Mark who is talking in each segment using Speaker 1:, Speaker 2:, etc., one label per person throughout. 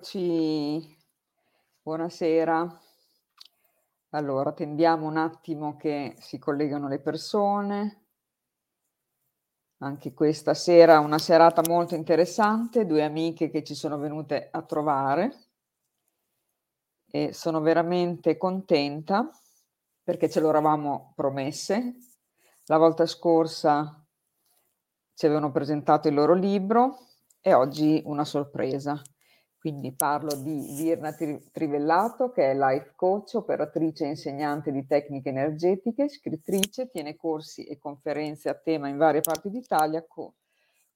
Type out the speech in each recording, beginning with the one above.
Speaker 1: Eccoci, buonasera. Allora, attendiamo un attimo che si collegano le persone. Anche questa sera una serata molto interessante, due amiche che ci sono venute a trovare e sono veramente contenta perché ce lo eravamo promesse. La volta scorsa ci avevano presentato il loro libro e oggi una sorpresa. Quindi parlo di Virna Trivellato, che è life coach, operatrice e insegnante di tecniche energetiche, scrittrice, tiene corsi e conferenze a tema in varie parti d'Italia, co-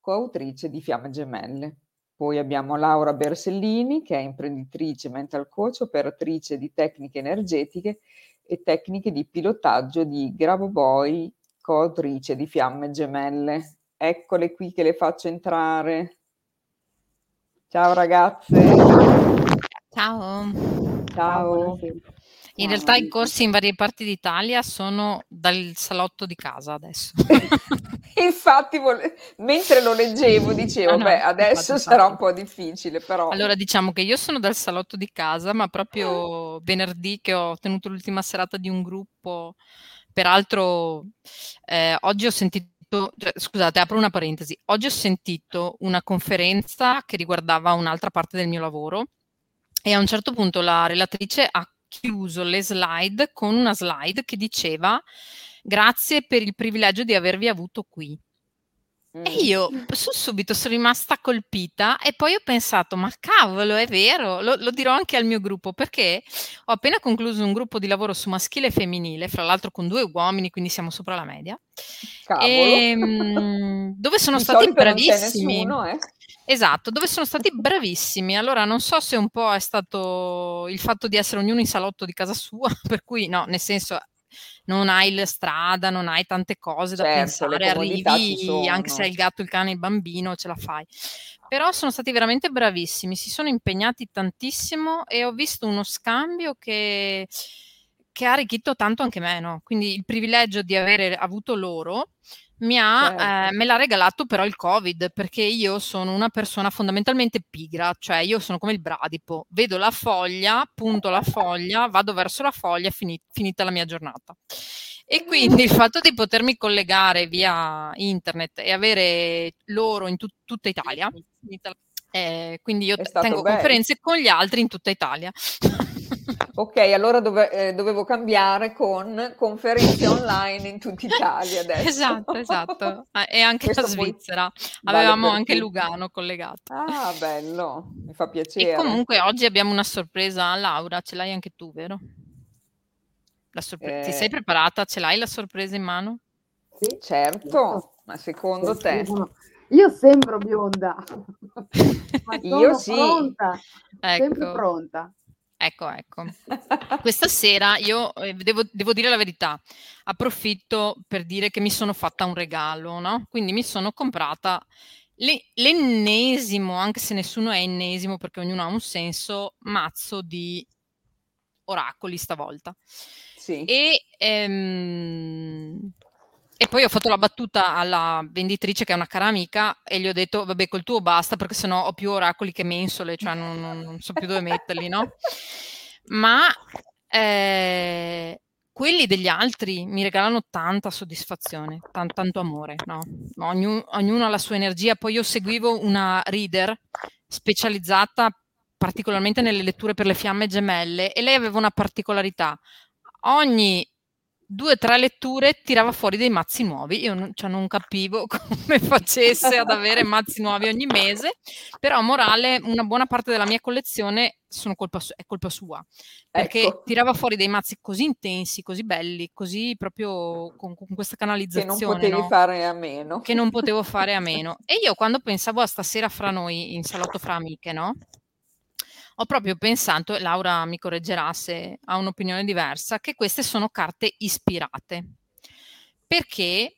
Speaker 1: coautrice di Fiamme Gemelle. Poi abbiamo Laura Bersellini, che è imprenditrice, mental coach, operatrice di tecniche energetiche e tecniche di pilotaggio di Gravoboy, coautrice di Fiamme Gemelle. Eccole qui che le faccio entrare. Ciao ragazze.
Speaker 2: Ciao.
Speaker 1: Ciao.
Speaker 2: In realtà i corsi in varie parti d'Italia sono dal salotto di casa adesso.
Speaker 1: infatti, vole- mentre lo leggevo, dicevo, ah, no, beh, adesso infatti, sarà infatti. un po' difficile, però.
Speaker 2: Allora, diciamo che io sono dal salotto di casa, ma proprio venerdì che ho tenuto l'ultima serata di un gruppo, peraltro eh, oggi ho sentito cioè, scusate, apro una parentesi. Oggi ho sentito una conferenza che riguardava un'altra parte del mio lavoro e a un certo punto la relatrice ha chiuso le slide con una slide che diceva grazie per il privilegio di avervi avuto qui. E mm. io su, subito sono rimasta colpita e poi ho pensato, ma cavolo, è vero, lo, lo, dirò anche al mio gruppo perché ho appena concluso un gruppo di lavoro su maschile e femminile, fra l'altro con due uomini, quindi siamo sopra la media, e, ehm, dove sono stati bravissimi. Nessuno, eh? Esatto, dove sono stati bravissimi. Allora, non so se un po' è stato il fatto di essere ognuno in salotto di casa sua, per cui no, nel senso non hai la strada, non hai tante cose da certo, pensare, arrivi anche se hai il gatto, il cane, il bambino, ce la fai. Però sono stati veramente bravissimi, si sono impegnati tantissimo e ho visto uno scambio che, che ha arricchito tanto anche me, no? Quindi il privilegio di avere avuto loro mi ha, certo. eh, me l'ha regalato però il Covid, perché io sono una persona fondamentalmente pigra, cioè io sono come il bradipo, vedo la foglia, punto la foglia, vado verso la foglia, fini, finita la mia giornata. E quindi il fatto di potermi collegare via internet e avere loro in tu- tutta Italia, eh, quindi io tengo bello. conferenze con gli altri in tutta Italia.
Speaker 1: Ok, allora dove, eh, dovevo cambiare con conferenze online in tutta Italia adesso.
Speaker 2: Esatto, esatto. Ah, e anche Questo la Svizzera. Avevamo anche Lugano collegato.
Speaker 1: Ah, bello, mi fa piacere.
Speaker 2: E comunque oggi abbiamo una sorpresa a Laura, ce l'hai anche tu, vero? Sorpre- eh... Ti sei preparata? Ce l'hai la sorpresa in mano?
Speaker 1: Sì, certo, ma secondo te?
Speaker 3: Io sembro bionda.
Speaker 1: Io sì.
Speaker 3: Pronta, ecco. sempre pronta.
Speaker 2: Ecco, ecco. Questa sera io eh, devo, devo, dire la verità, approfitto per dire che mi sono fatta un regalo, no? Quindi mi sono comprata le, l'ennesimo, anche se nessuno è ennesimo perché ognuno ha un senso, mazzo di oracoli stavolta.
Speaker 1: Sì.
Speaker 2: E ehm, e poi ho fatto la battuta alla venditrice che è una cara amica e gli ho detto vabbè col tuo basta perché sennò ho più oracoli che mensole, cioè non, non, non so più dove metterli, no? Ma eh, quelli degli altri mi regalano tanta soddisfazione, t- tanto amore, no? Ognuno, ognuno ha la sua energia. Poi io seguivo una reader specializzata particolarmente nelle letture per le fiamme gemelle e lei aveva una particolarità. Ogni due o tre letture tirava fuori dei mazzi nuovi. Io non, cioè, non capivo come facesse ad avere mazzi nuovi ogni mese, però morale, una buona parte della mia collezione colpa su- è colpa sua, perché ecco. tirava fuori dei mazzi così intensi, così belli, così proprio con, con questa canalizzazione.
Speaker 1: Che non potevi
Speaker 2: no?
Speaker 1: fare a meno.
Speaker 2: Che non potevo fare a meno. E io quando pensavo a stasera fra noi in salotto fra amiche, no? Ho proprio pensato, Laura mi correggerà se ha un'opinione diversa, che queste sono carte ispirate. Perché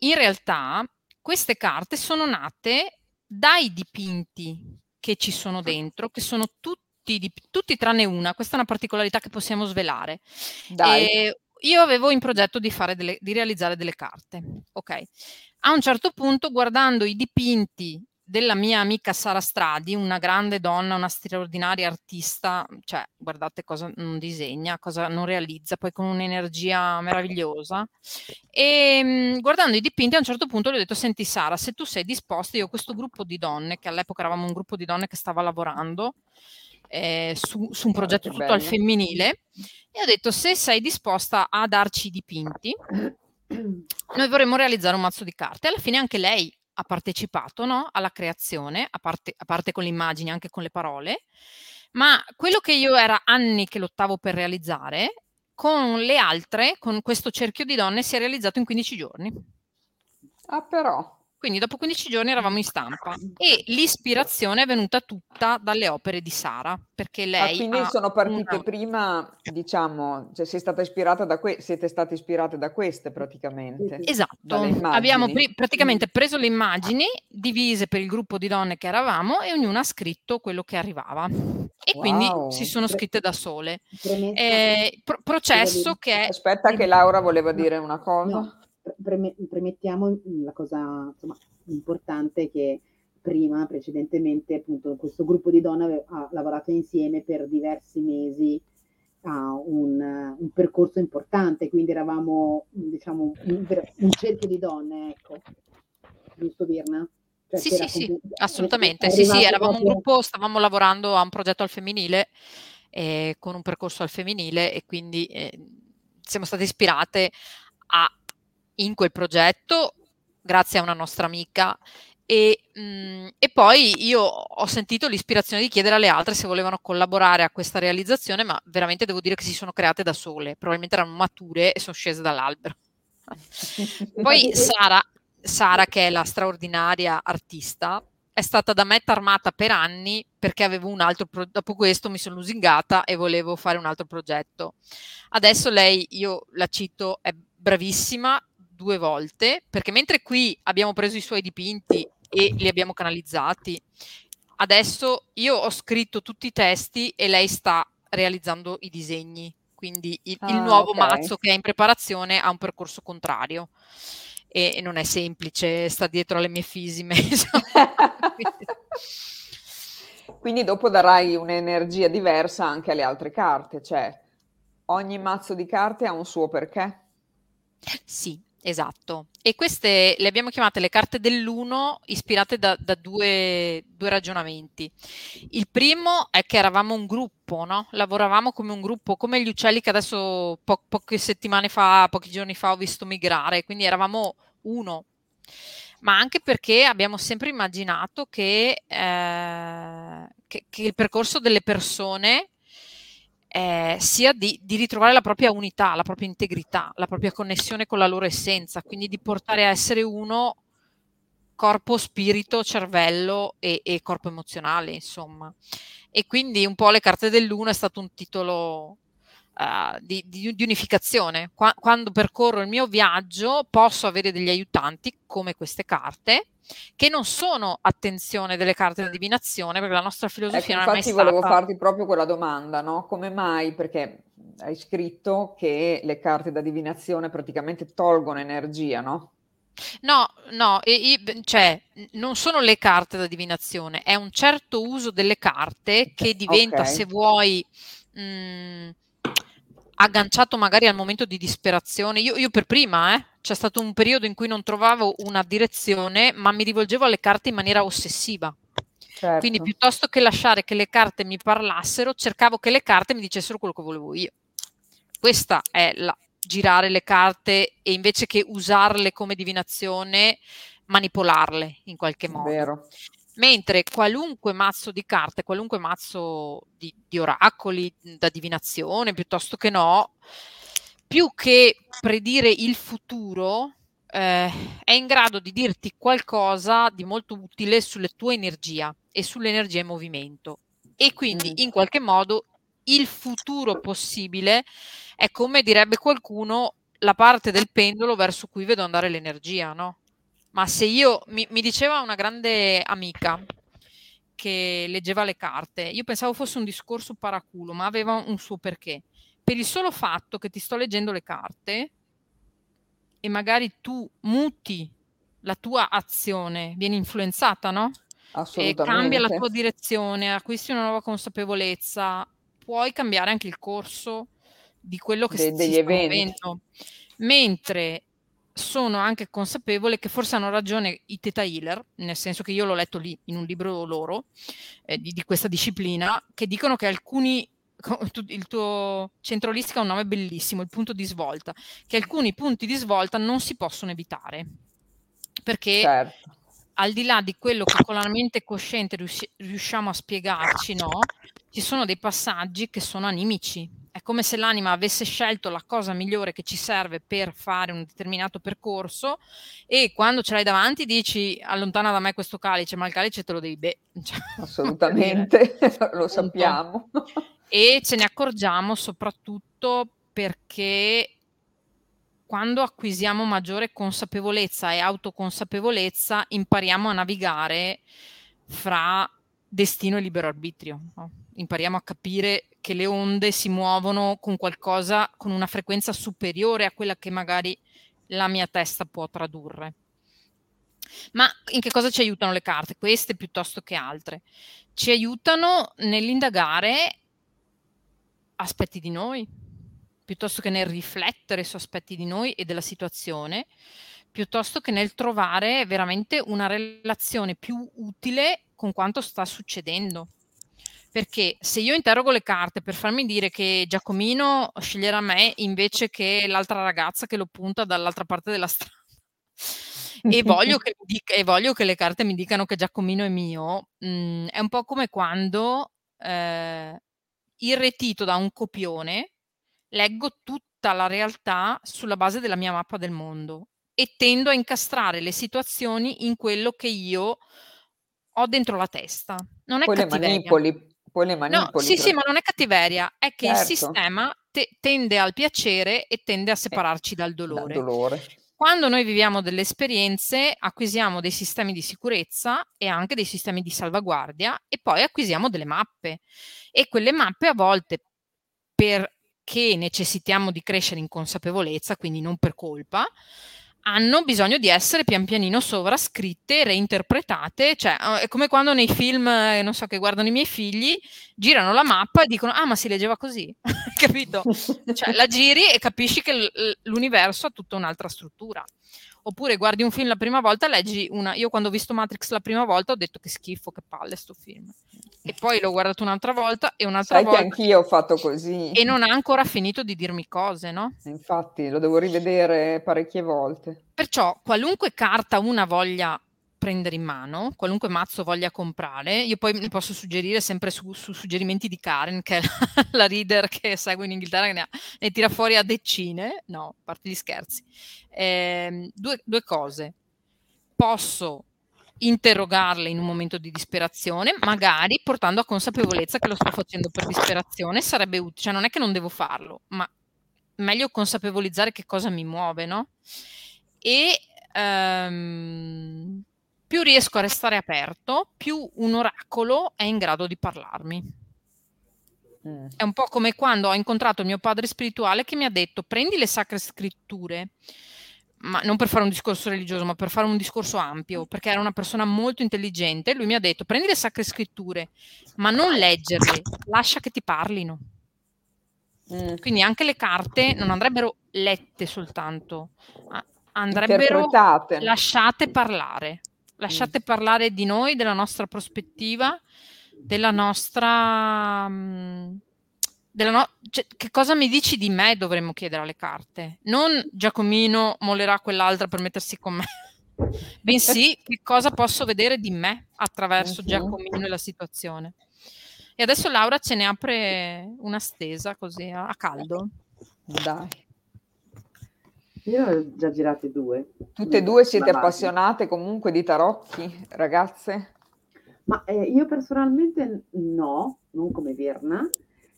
Speaker 2: in realtà queste carte sono nate dai dipinti che ci sono dentro, che sono tutti, tutti tranne una, questa è una particolarità che possiamo svelare. io avevo in progetto di, delle, di realizzare delle carte, ok? A un certo punto, guardando i dipinti della mia amica Sara Stradi, una grande donna, una straordinaria artista, cioè guardate cosa non disegna, cosa non realizza, poi con un'energia meravigliosa. E ehm, guardando i dipinti a un certo punto le ho detto, senti Sara, se tu sei disposta, io ho questo gruppo di donne, che all'epoca eravamo un gruppo di donne che stava lavorando, eh, su, su, un progetto tutto bello. al femminile, e ho detto, se sei disposta a darci i dipinti, noi vorremmo realizzare un mazzo di carte. Alla fine anche lei ha partecipato no? alla creazione, a parte, a parte con le immagini, anche con le parole, ma quello che io era anni che lottavo per realizzare, con le altre, con questo cerchio di donne, si è realizzato in 15 giorni.
Speaker 1: Ah, però.
Speaker 2: Quindi dopo 15 giorni eravamo in stampa e l'ispirazione è venuta tutta dalle opere di Sara, perché ah, lei...
Speaker 1: Ah, quindi sono partite una... prima, diciamo, cioè sei stata ispirata da que- siete state ispirate da queste praticamente.
Speaker 2: Esatto, abbiamo pre- praticamente preso le immagini, divise per il gruppo di donne che eravamo e ognuna ha scritto quello che arrivava. E wow. quindi si sono scritte da sole. Eh, pro- processo che...
Speaker 1: Aspetta che Laura voleva dire una cosa. No
Speaker 3: preme- premettiamo la cosa insomma, importante che prima, precedentemente, appunto, questo gruppo di donne ha lavorato insieme per diversi mesi a un, un percorso importante, quindi eravamo, diciamo, un, un cerchio di donne, ecco. Giusto Virna?
Speaker 2: Cioè, sì, sì, sì, assolutamente. Sì, sì, eravamo proprio... un gruppo, stavamo lavorando a un progetto al femminile, eh, con un percorso al femminile e quindi eh, siamo state ispirate a in quel progetto grazie a una nostra amica e, mh, mhmm, e, poi io ho sentito l'ispirazione di chiedere alle altre se volevano collaborare a questa realizzazione, ma veramente devo dire che si sono create da sole, probabilmente erano mature e sono scese dall'albero. poi Sara, Sara, che è la straordinaria artista, è stata da me armata per anni perché avevo un altro pro- dopo questo mi sono lusingata e volevo fare un altro progetto. Adesso lei, io la cito, è bravissima, due volte, perché mentre qui abbiamo preso i suoi dipinti e li abbiamo canalizzati, adesso io ho scritto tutti i testi e lei sta realizzando i disegni. Quindi il, ah, il nuovo okay. mazzo che è in preparazione ha un percorso contrario e, e non è semplice, sta dietro alle mie fisime.
Speaker 1: Quindi dopo darai un'energia diversa anche alle altre carte, cioè ogni mazzo di carte ha un suo perché?
Speaker 2: Sì, Esatto, e queste le abbiamo chiamate le carte dell'uno ispirate da, da due, due, ragionamenti. Il primo è che eravamo un gruppo, no? lavoravamo come un gruppo, come gli uccelli che adesso po- poche settimane fa, pochi giorni fa ho visto migrare, quindi eravamo uno, ma anche perché abbiamo sempre immaginato che, eh, che, che il percorso delle persone eh, sia di, di, ritrovare la propria unità, la propria integrità, la propria connessione con la loro essenza, quindi di portare a essere uno corpo, spirito, cervello e, e corpo emozionale, insomma. E quindi un po' le carte dell'uno è stato un titolo uh, di, di, di, unificazione. Qua, quando percorro il mio viaggio posso avere degli aiutanti come queste carte che non sono attenzione delle carte da divinazione, perché la nostra filosofia ecco, non è mai
Speaker 1: stata... volevo farti proprio quella domanda, no? Come mai? Perché hai scritto che le carte da divinazione praticamente tolgono energia, no?
Speaker 2: No, no, e, e, cioè non sono le carte da divinazione, è un certo uso delle carte che diventa, okay. se vuoi, mh, mm, agganciato magari al momento di disperazione. Io, io per prima, eh, c'è stato un periodo in cui non trovavo una direzione, ma mi rivolgevo alle carte in maniera ossessiva. Certo. Quindi piuttosto che lasciare che le carte mi parlassero, cercavo che le carte mi dicessero quello che volevo io. Questa è la girare le carte e invece che usarle come divinazione, manipolarle in qualche modo. Vero. Mentre qualunque mazzo di carte, qualunque mazzo di, di oracoli da divinazione, piuttosto che no, più che predire il futuro, eh, è in grado di dirti qualcosa di molto utile sulle tue energie e sull'energia in movimento. E quindi in qualche modo il futuro possibile è come direbbe qualcuno la parte del pendolo verso cui vedo andare l'energia, no? Ma se io mi, mi diceva una grande amica che leggeva le carte, io pensavo fosse un discorso paraculo, ma aveva un suo perché per il solo fatto che ti sto leggendo le carte e magari tu muti la tua azione, vieni influenzata, no? e cambia la tua direzione, acquisti una nuova consapevolezza, puoi cambiare anche il corso di quello che De,
Speaker 1: degli eventi.
Speaker 2: Mentre sono anche consapevole che forse hanno ragione i Theta Healer, nel senso che io l'ho letto lì in un libro loro eh, di, di, questa disciplina, che dicono che alcuni il tuo centro ha un nome bellissimo, il punto di svolta, che alcuni punti di svolta non si possono evitare. Perché certo. al di là di quello che con la mente cosciente riusci- riusciamo a spiegarci, no? Ci sono dei passaggi che sono animici. È come se l'anima avesse scelto la cosa migliore che ci serve per fare un determinato percorso e quando ce l'hai davanti dici allontana da me questo calice, ma il calice te lo devi bere.
Speaker 1: Cioè, Assolutamente, lo sappiamo
Speaker 2: e ce ne accorgiamo soprattutto perché quando acquisiamo maggiore consapevolezza e autoconsapevolezza impariamo a navigare fra destino e libero arbitrio. No? Impariamo a capire che le onde si muovono con qualcosa, con una frequenza superiore a quella che magari la mia testa può tradurre. Ma in che cosa ci aiutano le carte? Queste piuttosto che altre? Ci aiutano nell'indagare aspetti di noi, piuttosto che nel riflettere su aspetti di noi e della situazione, piuttosto che nel trovare veramente una relazione più utile con quanto sta succedendo. Perché se io interrogo le carte per farmi dire che Giacomino sceglierà me invece che l'altra ragazza che lo punta dall'altra parte della strada e, voglio che, e, voglio che, le carte mi dicano che Giacomino è mio, mh, mm, è un po' come quando eh, irretito da un copione, leggo tutta la realtà sulla base della mia mappa del mondo e tendo a incastrare le situazioni in quello che io ho dentro la testa. Non è poi cattiveria.
Speaker 1: Le manipoli, poi le manipoli.
Speaker 2: No, sì, sì, ma non è cattiveria, è che certo. il sistema te- tende al piacere e tende a eh, separarci eh, dal dolore.
Speaker 1: Dal dolore.
Speaker 2: Quando noi viviamo delle esperienze, acquisiamo dei sistemi di sicurezza e anche dei sistemi di salvaguardia e poi acquisiamo delle mappe. E quelle mappe a volte, perché necessitiamo di crescere in consapevolezza, quindi non per colpa, hanno bisogno di essere pian pianino sovrascritte, reinterpretate, cioè è come quando nei film, eh, non so, che guardano i miei figli, girano la mappa e dicono "Ah, ma si leggeva così". Capito? Cioè la giri e capisci che l'universo ha tutta un'altra struttura. Oppure guardi un film la prima volta, leggi una. Io quando ho visto Matrix la prima volta ho detto che schifo, che palle sto film. E poi l'ho guardato un'altra volta e un'altra
Speaker 1: Sai
Speaker 2: volta.
Speaker 1: che anch'io ho fatto così.
Speaker 2: E non ha ancora finito di dirmi cose, no?
Speaker 1: Infatti, lo devo rivedere parecchie volte.
Speaker 2: Perciò, qualunque carta una voglia prendere in mano, qualunque mazzo voglia comprare. Io poi ne posso suggerire sempre su, su suggerimenti di Karen, che è la, la, reader che segue in Inghilterra, che ne, ha, ne, tira fuori a decine, no, a parte gli scherzi. Eh, due, due cose. Posso interrogarle in un momento di disperazione, magari portando a consapevolezza che lo sto facendo per disperazione, sarebbe utile, cioè non è che non devo farlo, ma meglio consapevolizzare che cosa mi muove, no? E um, più riesco a restare aperto, più un oracolo è in grado di parlarmi. Mm. È un po' come quando ho incontrato il mio padre spirituale che mi ha detto prendi le sacre scritture, ma non per fare un discorso religioso, ma per fare un discorso ampio, perché era una persona molto intelligente. Lui mi ha detto prendi le sacre scritture, ma non leggerle, lascia che ti parlino. Mm. Quindi anche le carte non andrebbero lette soltanto, andrebbero lasciate parlare. Lasciate parlare di noi, della nostra prospettiva, della nostra... Mm, della no- cioè, che cosa mi dici di me dovremmo chiedere alle carte. Non Giacomino mollerà quell'altra per mettersi con me, bensì che cosa posso vedere di me attraverso uh-huh. Giacomino e la situazione. E adesso Laura ce ne apre una stesa così a, a caldo.
Speaker 1: Dai.
Speaker 3: Io ho già girate due.
Speaker 1: Tutte e due siete appassionate comunque di tarocchi, ragazze?
Speaker 3: Ma eh, io personalmente no, non come Virna.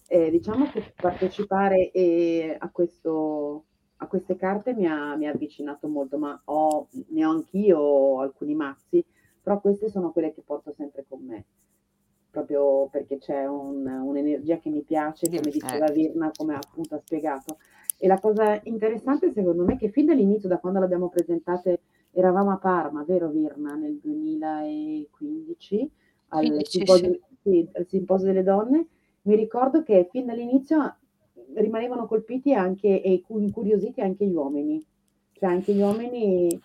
Speaker 3: Eh, diciamo che partecipare eh, a, questo, a, queste carte mi ha, mi ha avvicinato molto, ma ho, ne ho anch'io alcuni mazzi, però queste sono quelle che porto sempre con me, proprio perché c'è un, un'energia che mi piace, come diceva. Virna, come appunto ha spiegato. E la cosa interessante secondo me è che fin dall'inizio, da quando le abbiamo presentate eravamo a Parma, vero Virna, nel 2015, al, 15, simposio, sì. Al simposio delle donne, mi ricordo che fin dall'inizio rimanevano colpiti anche e incuriositi anche gli uomini, cioè anche gli uomini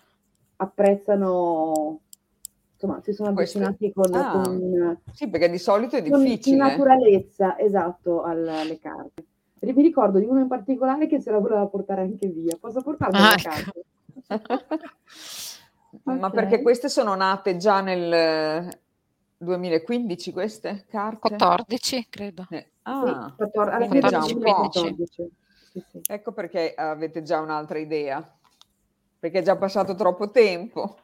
Speaker 3: apprezzano insomma, si sono avvicinati con, ah, con,
Speaker 1: sì, perché di solito è difficile.
Speaker 3: Naturalezza, esatto, alle carte. Mi ricordo di uno in particolare che se la voleva portare anche via. Posso portarmi ah, la ecco. carta?
Speaker 1: Ma perché queste sono nate già nel 2015 queste carte?
Speaker 2: 14, credo.
Speaker 1: Eh. Ah,
Speaker 3: sì, 14, alla fine già un
Speaker 1: 14. Sì, sì. Ecco perché avete già un'altra idea. Perché è già passato troppo tempo.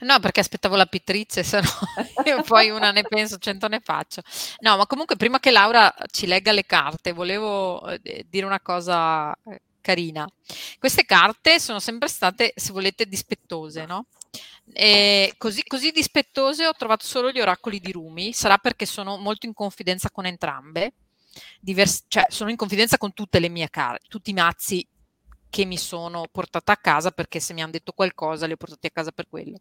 Speaker 2: No, perché aspettavo la pittrice, se no io poi una ne penso, cento ne faccio. No, ma comunque prima che Laura ci legga le carte, volevo eh, dire una cosa eh, carina. Queste carte sono sempre state, se volete, dispettose, no? E così, così dispettose ho trovato solo gli oracoli di Rumi, sarà perché sono molto in confidenza con entrambe, divers- cioè sono in confidenza con tutte le mie carte, tutti i mazzi che mi sono portata a casa perché se mi hanno detto qualcosa li ho portati a casa per quello.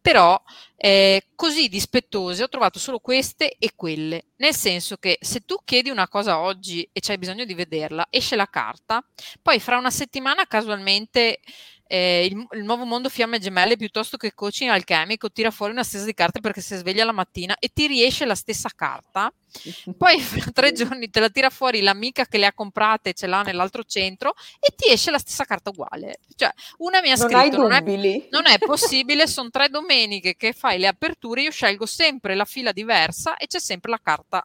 Speaker 2: Però eh, così dispettose ho trovato solo queste e quelle, nel senso che se tu chiedi una cosa oggi e c'hai bisogno di vederla, esce la carta, poi fra una settimana casualmente eh, il, il, nuovo mondo fiamme gemelle piuttosto che coaching alchemico tira fuori una stesa di carte perché si sveglia la mattina e ti riesce la stessa carta. Poi fra tre giorni te la tira fuori l'amica che le ha comprate ce l'ha nell'altro centro e ti esce la stessa carta uguale. Cioè una mi ha non scritto non è, non è possibile sono tre domeniche che fai le aperture io scelgo sempre la fila diversa e c'è sempre la carta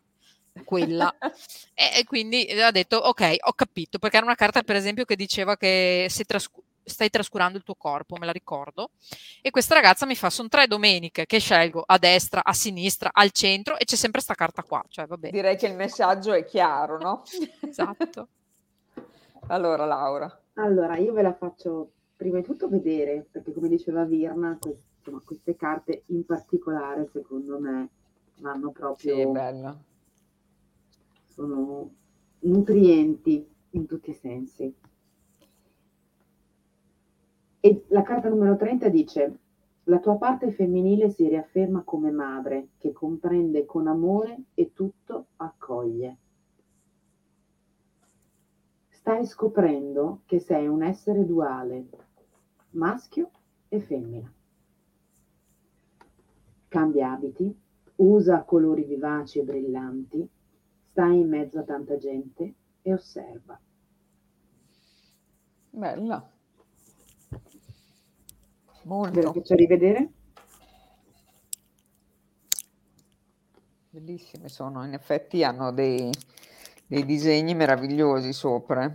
Speaker 2: quella. E, e, quindi ha detto ok ho capito perché era una carta per esempio che diceva che se trascorre stai trascurando il tuo corpo, me la ricordo. E questa ragazza mi fa, sono tre domeniche che scelgo a destra, a sinistra, al centro e c'è sempre questa carta qua. Cioè, vabbè.
Speaker 1: Direi che il messaggio è chiaro, no?
Speaker 2: esatto.
Speaker 1: allora, Laura.
Speaker 3: Allora, io ve la faccio prima di tutto vedere, perché come diceva Virna, queste, insomma, queste carte in particolare, secondo me, vanno proprio...
Speaker 1: Sì, bella.
Speaker 3: Sono nutrienti in tutti i sensi. E la carta numero 30 dice, la tua parte femminile si riafferma come madre che comprende con amore e tutto accoglie. Stai scoprendo che sei un essere duale, maschio e femmina. Cambia abiti, usa colori vivaci e brillanti, stai in mezzo a tanta gente e osserva.
Speaker 1: Bella. Molto.
Speaker 3: Ve la faccio rivedere?
Speaker 1: Bellissime sono, in effetti hanno dei, dei disegni meravigliosi sopra.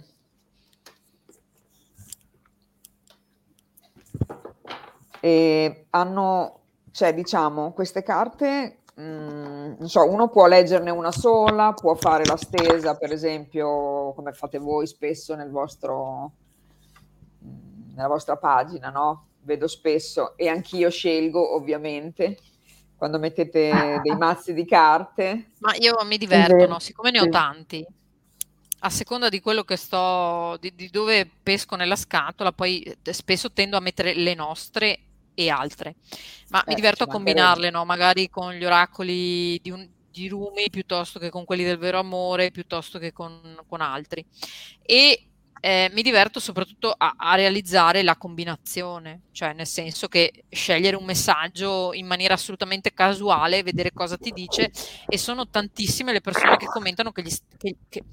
Speaker 1: E hanno, cioè diciamo, queste carte, mh, mm, non so, uno può leggerne una sola, può fare la stesa, per esempio, come fate voi spesso nel vostro, nella vostra pagina, no? Vedo spesso e anch'io scelgo ovviamente quando mettete dei mazzi di carte.
Speaker 2: Ma io mi diverto, no? siccome ne ho tanti, a seconda di quello che sto, di, di, dove pesco nella scatola, poi eh, spesso tendo a mettere le nostre e altre, ma eh, mi diverto a combinarle, no? magari con gli oracoli di, un, di Rumi piuttosto che con quelli del vero amore, piuttosto che con, con altri. E eh, mi diverto soprattutto a, a, realizzare la combinazione, cioè nel senso che scegliere un messaggio in maniera assolutamente casuale, vedere cosa ti dice e sono tantissime le persone che commentano che, gli, che, che,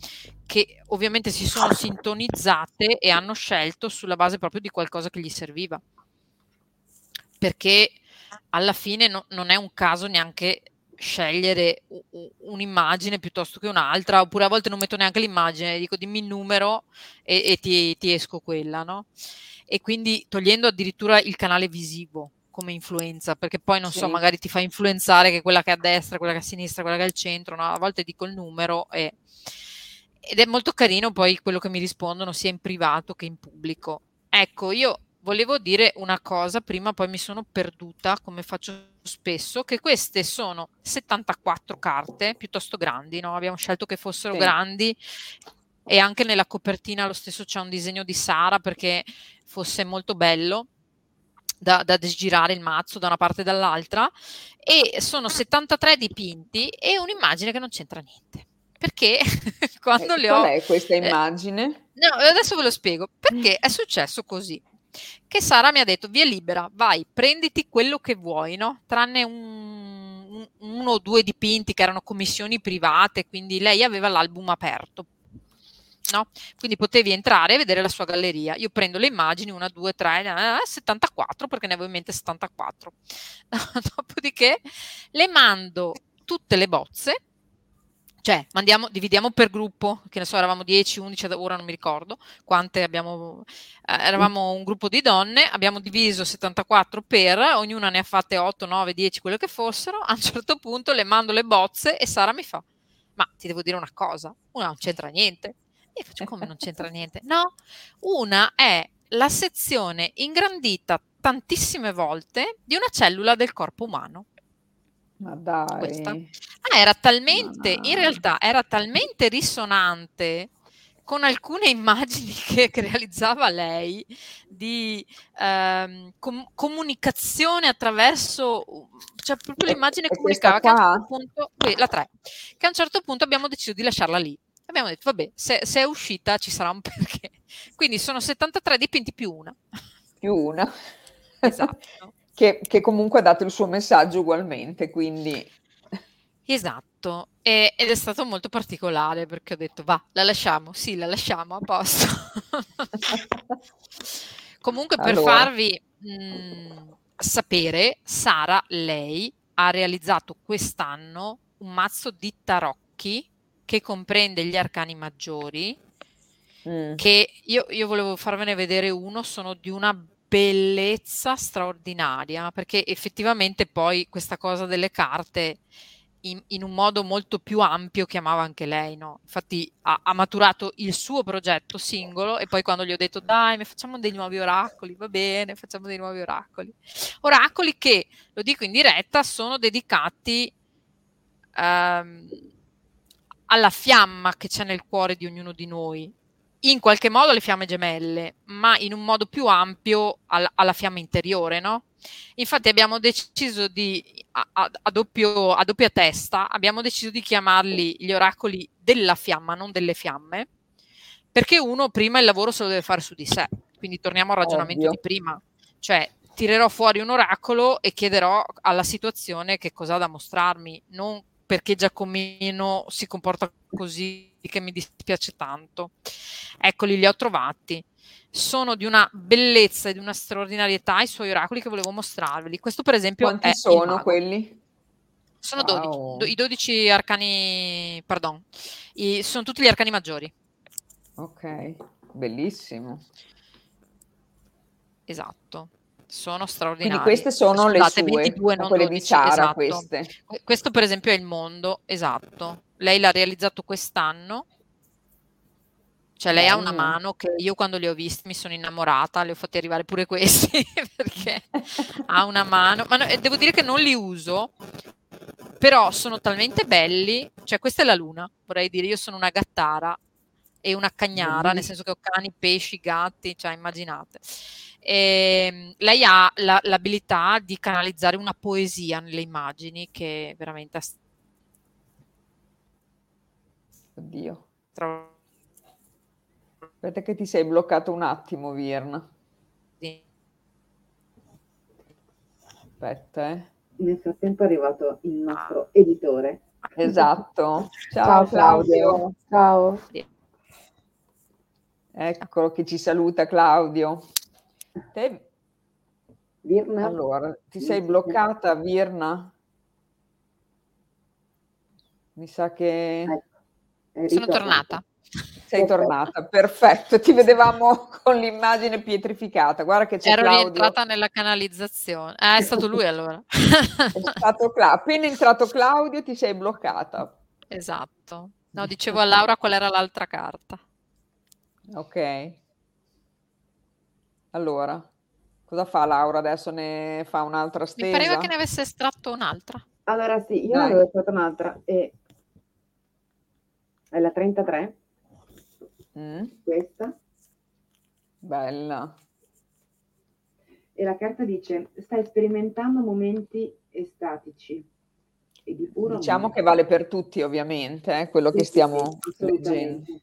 Speaker 2: che ovviamente si sono sintonizzate e hanno scelto sulla base proprio di qualcosa che gli serviva. Perché alla fine no, non è un caso neanche scegliere un'immagine piuttosto che un'altra, oppure a volte non metto neanche l'immagine, dico dimmi il numero e, e ti, ti, esco quella, no? E quindi togliendo addirittura il canale visivo come influenza, perché poi non sì. so, magari ti fa influenzare che quella che è a destra, quella che è a sinistra, quella che è al centro, no? A volte dico il numero e... ed è molto carino poi quello che mi rispondono sia in privato che in pubblico. Ecco, io volevo dire una cosa, prima poi mi sono perduta, come faccio spesso, che queste sono 74 carte piuttosto grandi, no? abbiamo scelto che fossero sì. grandi e anche nella copertina lo stesso c'è un disegno di Sara perché fosse molto bello da, da girare il mazzo da una parte e dall'altra e sono 73 dipinti e un'immagine che non c'entra niente. Perché quando
Speaker 1: Eh,
Speaker 2: le
Speaker 1: qual
Speaker 2: ho...
Speaker 1: è questa
Speaker 2: eh,
Speaker 1: immagine?
Speaker 2: no, adesso ve lo spiego. Perché è successo così. Che Sara mi ha detto, via libera, vai, prenditi quello che vuoi, no? Tranne un, un- uno o due dipinti che erano commissioni private, quindi lei aveva l'album aperto. No? Quindi potevi entrare e vedere la sua galleria. Io prendo le immagini, una, due, tre, eh, 74 perché ne avevo in mente 74. Dopodiché le mando tutte le bozze, cioè mandiamo, dividiamo per gruppo, che ne so, eravamo 10, 11, ora non mi ricordo quante abbiamo, eh, eravamo un gruppo di donne, abbiamo diviso 74 per, ognuna ne ha fatte 8, 9, 10, quello che fossero, a un certo punto le mando le bozze e Sara mi fa, ma ti devo dire una cosa, una non c'entra niente. E io faccio come non c'entra niente? No, una è la sezione ingrandita tantissime volte di una cellula del corpo umano.
Speaker 1: Ma
Speaker 2: Questa.
Speaker 1: dai.
Speaker 2: Ah, era talmente, in realtà era talmente risonante con alcune immagini che, che realizzava lei di ehm, com- comunicazione attraverso, cioè proprio l'immagine
Speaker 1: e questa
Speaker 2: comunicava che a un certo punto, qui, la 3, che a un certo punto abbiamo deciso di lasciarla lì. Abbiamo detto, vabbè, se, se è uscita ci sarà un perché. Quindi sono 73 dipinti più una.
Speaker 1: Più una.
Speaker 2: Esatto.
Speaker 1: Che, che comunque ha dato il suo messaggio ugualmente, quindi
Speaker 2: Esatto, e- ed è stato molto particolare perché ho detto, va, la lasciamo, sì, la lasciamo a posto. Comunque per
Speaker 1: Allora.
Speaker 2: farvi mh, sapere, Sara, lei ha realizzato quest'anno un mazzo di tarocchi che comprende gli arcani maggiori,
Speaker 1: Mm.
Speaker 2: che io, io volevo farvene vedere uno, sono di una bellezza straordinaria, perché effettivamente poi questa cosa delle carte in, in un modo molto più ampio chiamava anche lei, no? Infatti ha, ha maturato il suo progetto singolo e poi quando gli ho detto dai, ma facciamo dei nuovi oracoli, va bene, facciamo dei nuovi oracoli. Oracoli che, lo dico in diretta, sono dedicati ehm, alla fiamma che c'è nel cuore di ognuno di noi. In qualche modo le fiamme gemelle, ma in un modo più ampio al- alla fiamma interiore, no? Infatti abbiamo deciso di, a, a- a doppio- a doppia testa, abbiamo deciso di chiamarli gli oracoli della fiamma, non delle fiamme, perché uno prima il lavoro se lo deve fare su di sé. Quindi torniamo al ragionamento
Speaker 1: Ovvio.
Speaker 2: di prima, cioè tirerò fuori un oracolo e chiederò alla situazione che cosa ha da mostrarmi, non perché Giacomino si comporta così che mi dispiace tanto. Eccoli, li ho trovati. Sono di una bellezza e di una straordinarietà i suoi oracoli che volevo mostrarveli. Questo, per esempio,
Speaker 1: Quanti sono quelli?
Speaker 2: Sono 12,
Speaker 1: Wow.
Speaker 2: do- i 12 arcani, pardon, i- sono tutti gli arcani maggiori.
Speaker 1: Ok, bellissimo.
Speaker 2: Esatto. Sono
Speaker 1: Quindi
Speaker 2: straordinari.
Speaker 1: queste sono le
Speaker 2: Scusate,
Speaker 1: sue,
Speaker 2: 22,
Speaker 1: o
Speaker 2: non
Speaker 1: quelle di
Speaker 2: 12,
Speaker 1: Sara,
Speaker 2: esatto.
Speaker 1: queste.
Speaker 2: Que- Questo per esempio è il mondo, esatto. Lei l'ha realizzato quest'anno. Cioè lei ha una mano che io quando li ho visti mi sono innamorata, le ho fatti arrivare pure questi perché ha una mano, ma no- devo dire che non li uso, però sono talmente belli, cioè questa è la luna, vorrei dire, io sono una gattara e una cagnara, nel
Speaker 1: Bellissimo.
Speaker 2: senso che ho cani, pesci, gatti, cioè immaginate. E, lei ha la- l'abilità di canalizzare una poesia nelle immagini che è veramente
Speaker 1: Oddio.
Speaker 2: straordinaria.
Speaker 1: Aspetta che ti sei bloccato un attimo, Virna. Aspetta, eh.
Speaker 3: Nel frattempo è arrivato il nostro editore.
Speaker 1: Esatto. Ciao,
Speaker 3: Ciao
Speaker 1: Claudio.
Speaker 3: Claudio. Ciao.
Speaker 1: Eccolo che ci saluta Claudio. Te-
Speaker 3: Virna.
Speaker 1: allora, ti sei bloccata, Virna? Mi sa che
Speaker 3: Ecco,
Speaker 2: Sono
Speaker 3: ritornata.
Speaker 2: tornata.
Speaker 1: sei tornata. Perfetto, ti vedevamo con l'immagine pietrificata. Guarda che c'è
Speaker 2: Ero
Speaker 1: Claudio.
Speaker 2: rientrata nella canalizzazione. Eh, è stato lui allora.
Speaker 1: È stato Cla- appena entrato Claudio ti sei bloccata.
Speaker 2: Esatto. No, dicevo a Laura qual era l'altra carta.
Speaker 1: Ok. Allora, cosa fa Laura? Adesso ne fa un'altra
Speaker 2: Mi
Speaker 1: stesa?
Speaker 2: pareva che ne avesse estratto un'altra.
Speaker 3: Allora sì, io
Speaker 1: Dai.
Speaker 3: ne avevo fatta un'altra e è la 33,
Speaker 1: Mm,
Speaker 3: questa,
Speaker 1: bella.
Speaker 3: e la carta dice stai sperimentando momenti estatici e di puro
Speaker 1: Diciamo
Speaker 3: amore.
Speaker 1: che vale per tutti ovviamente, eh, quello
Speaker 3: Sì,
Speaker 1: che stiamo
Speaker 3: sì,
Speaker 1: leggendo.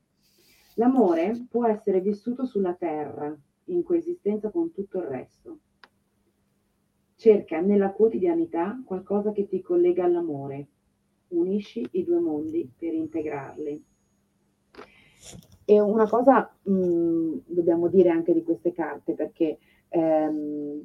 Speaker 3: L'amore può essere vissuto sulla terra, in coesistenza con tutto il resto. Cerca nella quotidianità qualcosa che ti collega all'amore. Unisci i due mondi per integrarli. E una cosa mh, dobbiamo dire anche di queste carte, perché ehm,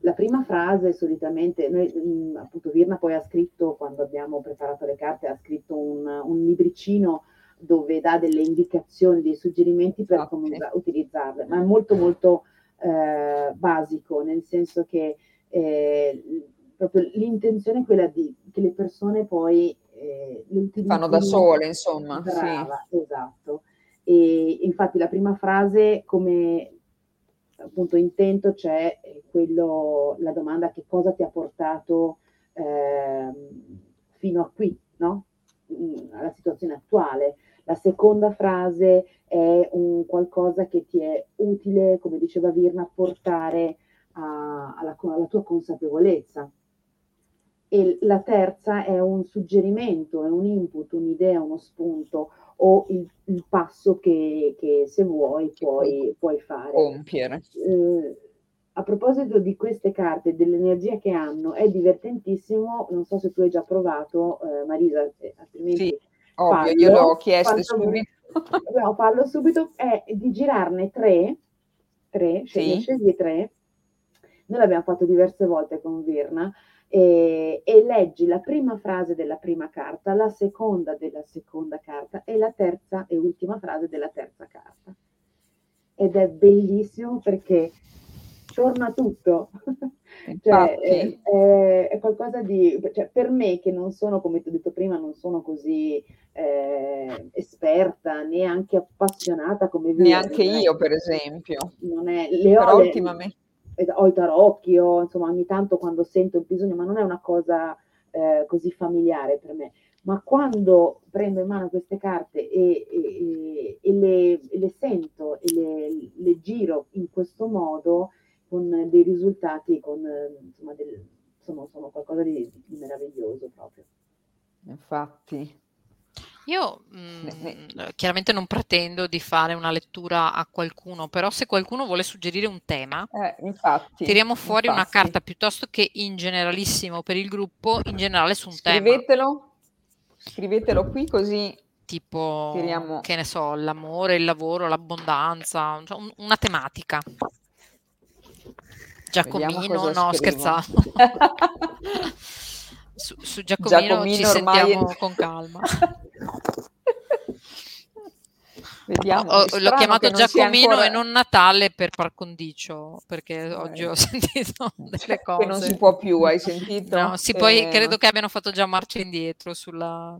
Speaker 3: la prima frase solitamente, noi, mh, appunto Virna poi ha scritto, quando abbiamo preparato le carte, ha scritto un, un libricino dove dà delle indicazioni, dei suggerimenti per come
Speaker 1: Okay.
Speaker 3: utilizzarle, ma è molto molto eh, basico, nel senso che eh, proprio l'intenzione è quella di che le persone poi eh, le
Speaker 1: Fanno da sole, insomma, sì.
Speaker 3: Brava, esatto. E infatti la prima frase come appunto intento c'è eh, quello, la domanda che cosa ti ha portato ehm, fino a qui, no? Mm, alla situazione attuale. La seconda frase è un qualcosa che ti è utile, come diceva Virna, portare a- alla, alla tua consapevolezza. E la terza è un suggerimento, è un input, un'idea, uno spunto o il, il passo che, che se vuoi
Speaker 1: puoi
Speaker 3: puoi, fare.
Speaker 1: Compiere.
Speaker 3: Eh, a proposito di queste carte, dell'energia che hanno, è divertentissimo, non so se tu hai già provato, eh, Marisa, eh, altrimenti
Speaker 1: Sì, ovvio, io l'ho chiesto subito.
Speaker 3: No, fallo subito, è di girarne tre, tre, scegli,
Speaker 1: Sì.
Speaker 3: scegli tre, noi l'abbiamo fatto diverse volte con Virna, e, e leggi la prima frase della prima carta, la seconda della seconda carta e la terza e ultima frase della terza carta. Ed è bellissimo perché torna tutto. cioè,
Speaker 1: Infatti.
Speaker 3: è, è- è qualcosa di... Cioè, per me che non sono, come ti ho detto prima, non sono così eh, esperta, neanche appassionata come
Speaker 1: Neanche io, per esempio.
Speaker 3: Non è, le
Speaker 1: Però
Speaker 3: ho
Speaker 1: ultimamente
Speaker 3: eh, ho i tarocchi, ho, insomma, ogni tanto quando sento il bisogno, ma non è una cosa eh, così familiare per me. Ma quando prendo in mano queste carte e, e- e le, le sento e le, le giro in questo modo, con dei risultati, con, insomma, del- sono, sono qualcosa di, di meraviglioso proprio.
Speaker 1: infatti.
Speaker 2: Io
Speaker 1: Ne-
Speaker 2: mm, chiaramente non pretendo di fare una lettura a qualcuno, però se qualcuno vuole suggerire un tema,
Speaker 1: Eh, infatti.
Speaker 2: tiriamo fuori una
Speaker 1: infatti.
Speaker 2: carta piuttosto che in generalissimo per il gruppo, in generale su un tema,
Speaker 1: Scrivetelo, scrivetelo qui così
Speaker 2: tipo,
Speaker 1: Tiriamo-
Speaker 2: che ne so, l'amore, il lavoro, l'abbondanza, cioè un- una tematica. Giacomino, no, scherzavo. Su, su Giacomino, ci
Speaker 1: Giacomino è-
Speaker 2: sentiamo con calma.
Speaker 1: Vediamo. È
Speaker 2: l'ho chiamato
Speaker 1: che
Speaker 2: Giacomino
Speaker 1: ancora-
Speaker 2: e non Natale per par condicio, perché
Speaker 1: Eh.
Speaker 2: oggi ho sentito delle
Speaker 1: Che
Speaker 2: cose.
Speaker 1: non si può più, hai sentito?
Speaker 2: No, sì, poi
Speaker 1: Eh,
Speaker 2: credo che abbiano fatto già marcia indietro sulla,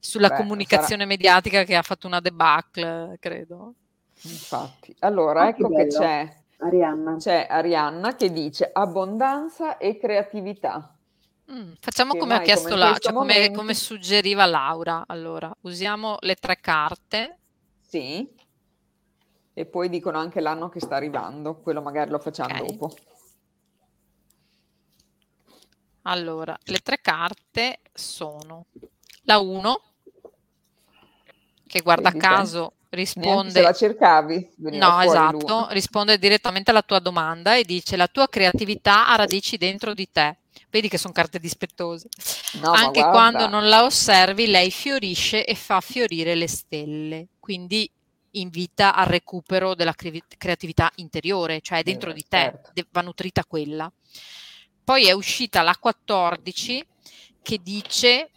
Speaker 2: sulla
Speaker 1: Beh,
Speaker 2: comunicazione mediatica che ha fatto una debacle, credo.
Speaker 1: Infatti. Allora,
Speaker 3: Ah, che
Speaker 1: ecco che
Speaker 3: bello.
Speaker 1: c'è,
Speaker 3: Arianna.
Speaker 1: c'è Arianna che dice abbondanza e creatività.
Speaker 2: Mm, facciamo
Speaker 1: Che
Speaker 2: come ha
Speaker 1: mai,
Speaker 2: chiesto
Speaker 1: come
Speaker 2: la, cioè come, come suggeriva Laura. Allora, usiamo le tre carte.
Speaker 1: Sì. E poi dicono anche l'anno che sta arrivando, quello magari lo facciamo
Speaker 2: Ok.
Speaker 1: dopo.
Speaker 2: Allora, le tre carte sono la 1, che guarda
Speaker 1: Vedi te?
Speaker 2: caso
Speaker 1: Neanche se
Speaker 2: risponde
Speaker 1: la cercavi,
Speaker 2: No, esatto, risponde direttamente alla tua domanda e dice la tua creatività ha radici dentro di te. Vedi che sono carte dispettose.
Speaker 1: No,
Speaker 2: Anche quando non la osservi, lei fiorisce e fa fiorire le stelle. Quindi invita al recupero della cre- creatività interiore, cioè dentro
Speaker 1: Eh,
Speaker 2: di te,
Speaker 1: certo.
Speaker 2: de- va nutrita quella. Poi è uscita la 14 che dice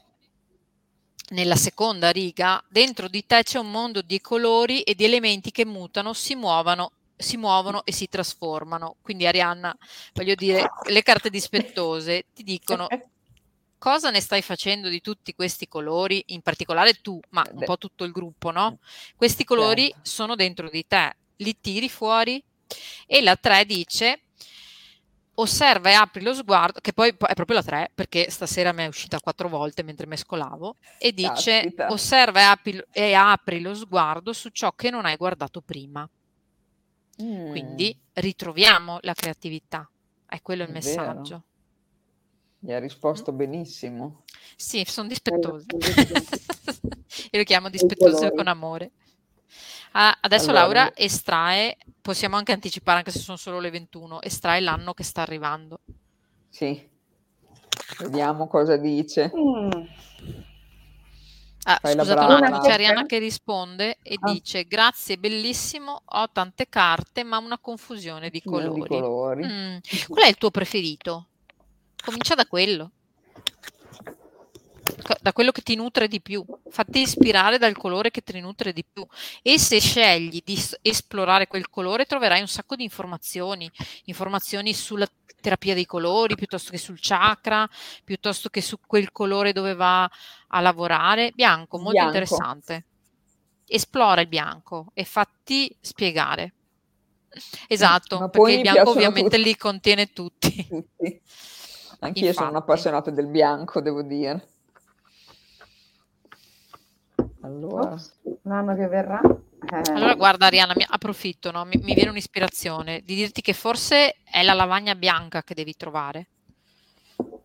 Speaker 2: nella seconda riga, dentro di te c'è un mondo di colori e di elementi che mutano, si muovono, si muovono e si trasformano. Quindi Arianna, voglio dire, le carte dispettose ti dicono cosa ne stai facendo di tutti questi colori, in particolare tu, ma un po' tutto il gruppo, no? Questi colori
Speaker 1: Certo.
Speaker 2: sono dentro di te, li tiri fuori e la 3 dice osserva e apri lo sguardo, che poi è proprio la 3, perché stasera mi è uscita quattro volte mentre mescolavo, e dice
Speaker 1: Caspita.
Speaker 2: osserva e apri, e apri lo sguardo su ciò che non hai guardato prima.
Speaker 1: Mm.
Speaker 2: Quindi ritroviamo la creatività. è quello il
Speaker 1: È
Speaker 2: messaggio.
Speaker 1: vero. Gli ha risposto benissimo.
Speaker 2: Sì, sono dispettosi. Io lo chiamo
Speaker 3: colori.
Speaker 2: con amore. Ah, adesso
Speaker 1: Allora,
Speaker 2: Laura
Speaker 1: io-
Speaker 2: estrae, possiamo anche anticipare anche se sono solo le 21, estrae l'anno che sta arrivando.
Speaker 1: Sì. Vediamo cosa dice.
Speaker 3: Mm.
Speaker 2: Ah, un
Speaker 1: brava.
Speaker 2: attimo, c'è Arianna che risponde e
Speaker 3: Ah.
Speaker 2: dice grazie, bellissimo, ho tante carte ma una confusione di
Speaker 1: Di
Speaker 2: colori.
Speaker 1: colori.
Speaker 2: Mm, Qual è il tuo preferito? Comincia da quello. Da quello che ti nutre di più. Fatti ispirare dal colore che ti nutre di più. E se scegli di esplorare quel colore, troverai un sacco di informazioni. Informazioni sulla terapia dei colori, piuttosto che sul chakra, piuttosto che su quel colore dove va a lavorare. Bianco, molto
Speaker 1: Bianco.
Speaker 2: interessante. Esplora il bianco e fatti spiegare. Esatto,
Speaker 1: ma
Speaker 2: perché il bianco ovviamente
Speaker 1: tutti.
Speaker 2: li contiene tutti.
Speaker 1: Tutti. Anch'io sono
Speaker 2: Infatti.
Speaker 1: un'appassionata del bianco, devo dire. Allora,
Speaker 3: Ops, l'anno che verrà. Eh,
Speaker 2: Allora, guarda, Arianna, mi approfitto, no? mi, mi viene un'ispirazione di dirti che forse è la lavagna bianca che devi trovare.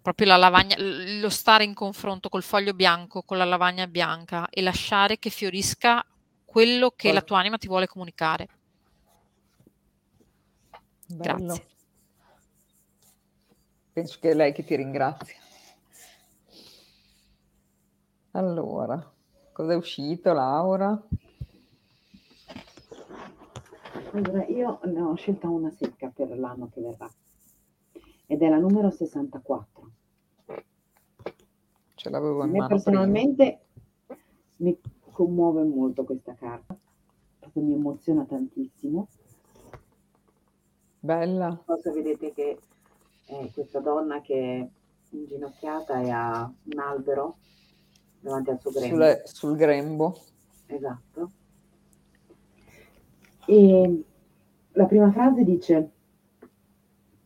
Speaker 2: Proprio la lavagna, lo stare in confronto col foglio bianco, con la lavagna bianca e lasciare che fiorisca quello che la tua anima ti vuole comunicare.
Speaker 1: bello.
Speaker 2: Grazie.
Speaker 1: Penso che è lei che ti ringrazia. Allora, cosa è uscito, Laura?
Speaker 3: Allora, io ne ho scelta una secca per l'anno che verrà ed è la numero 64.
Speaker 1: Ce l'avevo in mano prima.
Speaker 3: personalmente mi commuove molto questa carta, proprio mi emoziona tantissimo.
Speaker 1: Bella.
Speaker 3: Cosa vedete che è questa donna che è inginocchiata e ha un albero davanti al suo grembo.
Speaker 1: Sulle- sul grembo.
Speaker 3: Esatto. E la prima frase dice: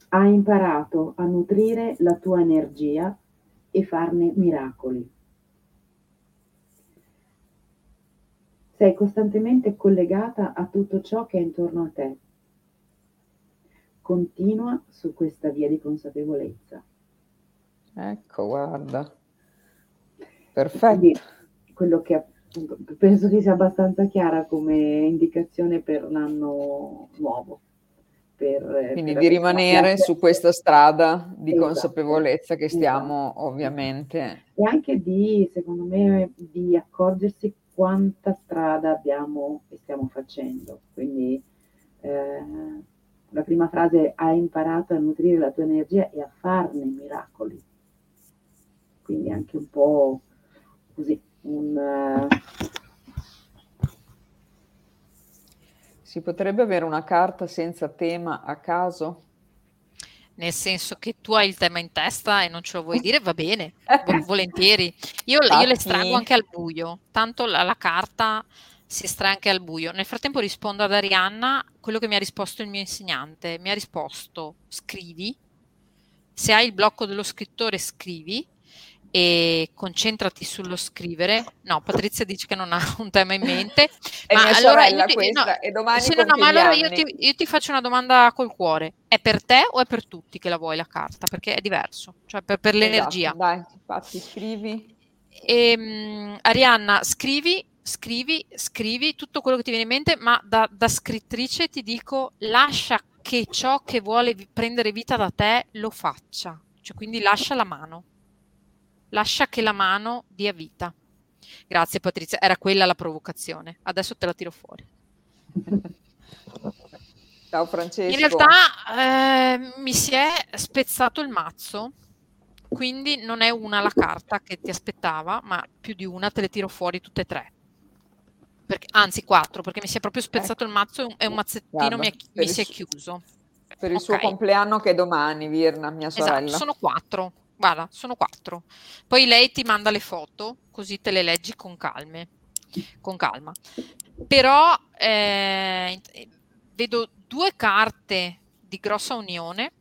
Speaker 3: Hai imparato a nutrire la tua energia e farne miracoli. Sei costantemente collegata a tutto ciò che è intorno a te. Continua su questa via di consapevolezza.
Speaker 1: Ecco, guarda.
Speaker 3: Quindi
Speaker 1: Perfetto.
Speaker 3: quello che penso che sia abbastanza chiara come indicazione per l'anno nuovo. Per,
Speaker 1: Quindi
Speaker 3: per
Speaker 1: di rimanere su questa strada di
Speaker 3: Esatto,
Speaker 1: consapevolezza che
Speaker 3: esatto.
Speaker 1: stiamo ovviamente.
Speaker 3: E anche di, secondo me, di accorgersi quanta strada abbiamo e stiamo facendo. Quindi eh, la prima frase hai imparato a nutrire la tua energia e a farne miracoli. Quindi anche un po' così, un, eh,
Speaker 1: Si potrebbe avere una carta senza tema a caso?
Speaker 2: Nel senso che tu hai il tema in testa e non ce lo vuoi dire, va bene, vo- volentieri. Io, io le estraggo anche al buio, tanto la, la carta si estrae anche al buio. Nel frattempo rispondo ad Arianna quello che mi ha risposto il mio insegnante. Mi ha risposto scrivi, se hai il blocco dello scrittore scrivi e concentrati sullo scrivere. No, Patrizia dice che non ha un tema in mente. Ma allora io ti-
Speaker 1: questa
Speaker 2: no,
Speaker 1: e domani
Speaker 2: sì, no, ma allora io ti, io ti faccio una domanda col cuore. È per te o è per tutti che la vuoi la carta? Perché è diverso, cioè per, per l'energia.
Speaker 1: Esatto, dai, infatti scrivi.
Speaker 2: Ehm, Arianna, scrivi, scrivi, scrivi tutto quello che ti viene in mente, ma da, da scrittrice ti dico lascia che ciò che vuole prendere vita da te lo faccia. Cioè, quindi lascia la mano. Lascia che la mano dia vita. Grazie Patrizia, era quella la provocazione. Adesso te la tiro fuori.
Speaker 1: Ciao Francesco.
Speaker 2: In realtà eh, mi si è spezzato il mazzo, quindi non è una la carta che ti aspettava, ma più di una te le tiro fuori tutte e tre. Perché- anzi, quattro, perché mi si è proprio spezzato il mazzo e un mazzettino
Speaker 1: Guarda,
Speaker 2: mi, è- mi si è chiuso.
Speaker 1: per il suo
Speaker 2: ok.
Speaker 1: compleanno che è domani, Virna, mia sorella.
Speaker 2: Esatto, sono quattro. Guarda, sono quattro. Poi lei ti manda le foto, così te le leggi con calme, con calma. Però eh, vedo due carte di grossa unione.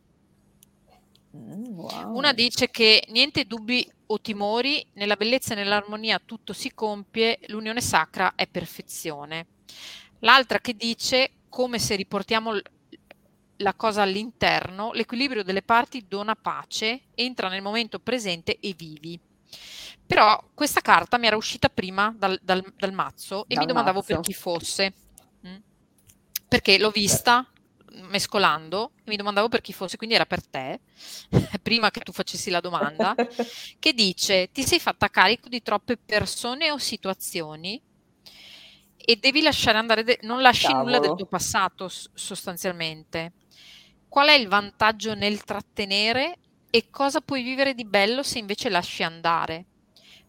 Speaker 1: Mm, wow.
Speaker 2: Una dice che niente dubbi o timori, nella bellezza e nell'armonia tutto si compie, l'unione sacra è perfezione. L'altra che dice come se riportiamo la cosa all'interno, l'equilibrio delle parti dona pace, entra nel momento presente e vivi. Però questa carta mi era uscita prima dal, dal, dal mazzo e
Speaker 1: Dal
Speaker 2: mi domandavo
Speaker 1: mazzo.
Speaker 2: per chi fosse. Mm. Perché l'ho vista mescolando e mi domandavo per chi fosse, quindi era per te, prima che tu facessi la domanda, che dice ti sei fatta carico di troppe persone o situazioni e devi lasciare andare, de- non lasci nulla del
Speaker 1: Cavolo.
Speaker 2: tuo passato sostanzialmente. Qual è il vantaggio nel trattenere e cosa puoi vivere di bello se invece lasci andare?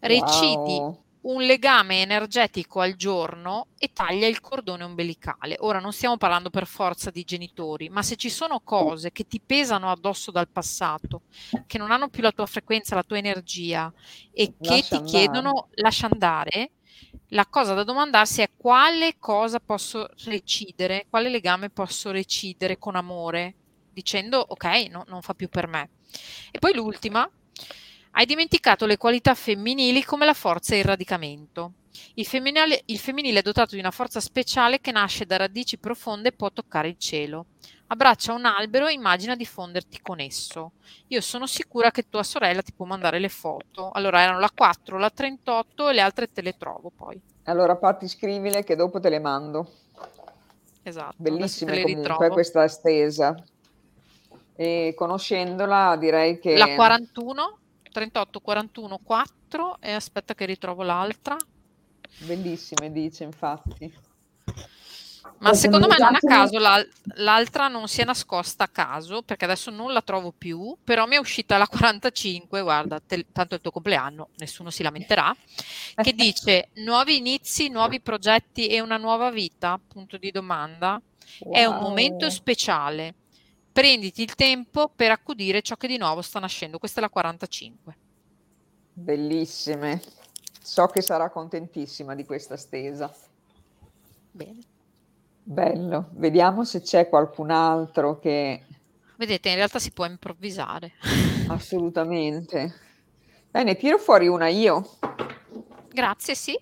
Speaker 2: Recidi
Speaker 1: Wow.
Speaker 2: un legame energetico al giorno e taglia il cordone ombelicale. Ora non stiamo parlando per forza di genitori, ma se ci sono cose che ti pesano addosso dal passato, che non hanno più la tua frequenza, la tua energia e che
Speaker 1: Lascia
Speaker 2: ti
Speaker 1: andare.
Speaker 2: chiedono lascia andare, la cosa da domandarsi è quale cosa posso recidere, quale legame posso recidere con amore, dicendo ok, no- non fa più per me. E poi l'ultima, hai dimenticato le qualità femminili come la forza e il radicamento. Il femminile, il femminile è dotato di una forza speciale che nasce da radici profonde e può toccare il cielo. Abbraccia un albero e immagina di fonderti con esso. Io sono sicura che tua sorella ti può mandare le foto. Allora erano la 4, la 38 e le altre te le trovo poi.
Speaker 1: Allora, Patti, scrivile che dopo te le mando.
Speaker 2: Esatto.
Speaker 1: Bellissime
Speaker 2: le
Speaker 1: comunque
Speaker 2: ritrovo.
Speaker 1: questa stesa. E conoscendola direi che
Speaker 2: La 41, 38, 41, 4 e aspetta che ritrovo l'altra.
Speaker 1: bellissime dice infatti.
Speaker 2: Ma secondo me non a caso l'al- l'altra non si è nascosta a caso, perché adesso non la trovo più, però mi è uscita la 45, guarda, te- tanto è il tuo compleanno, nessuno si lamenterà, che dice nuovi inizi, nuovi progetti e una nuova vita? Punto di domanda. È un
Speaker 1: Wow.
Speaker 2: momento speciale. Prenditi il tempo per accudire ciò che di nuovo sta nascendo. Questa è la 45.
Speaker 1: Bellissime. So che sarà contentissima di questa stesa.
Speaker 2: Bene.
Speaker 1: Bello. Vediamo se c'è qualcun altro che
Speaker 2: Vedete, in realtà si può improvvisare.
Speaker 1: assolutamente. Bene, tiro fuori una io.
Speaker 2: Grazie, sì.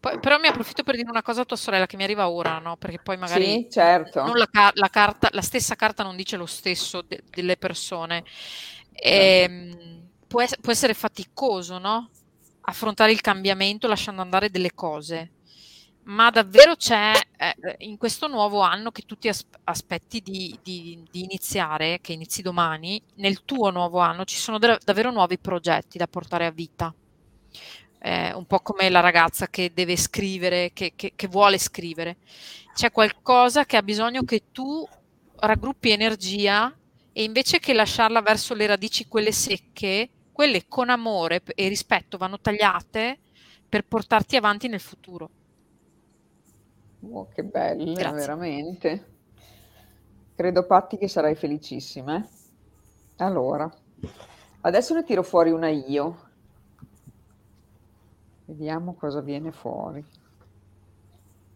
Speaker 2: Poi, però mi approfitto per dire una cosa a tua sorella che mi arriva ora, no? Perché poi magari
Speaker 1: Sì, certo.
Speaker 2: non la, la carta, la stessa carta non dice lo stesso de- delle persone. Ehm, può, può essere faticoso, no? Affrontare il cambiamento lasciando andare delle cose. Ma davvero c'è eh, in questo nuovo anno che tu ti as- aspetti di, di- di iniziare, che inizi domani, nel tuo nuovo anno ci sono da- davvero nuovi progetti da portare a vita. Eh, un po' come la ragazza che deve scrivere, che, che- che vuole scrivere. C'è qualcosa che ha bisogno che tu raggruppi energia e invece che lasciarla verso le radici, quelle secche, quelle con amore e rispetto vanno tagliate per portarti avanti nel futuro.
Speaker 1: Oh, che belle,
Speaker 2: Grazie.
Speaker 1: veramente. Credo, Patti, che sarai felicissima. eh. Allora, adesso ne tiro fuori una io. Vediamo cosa viene fuori.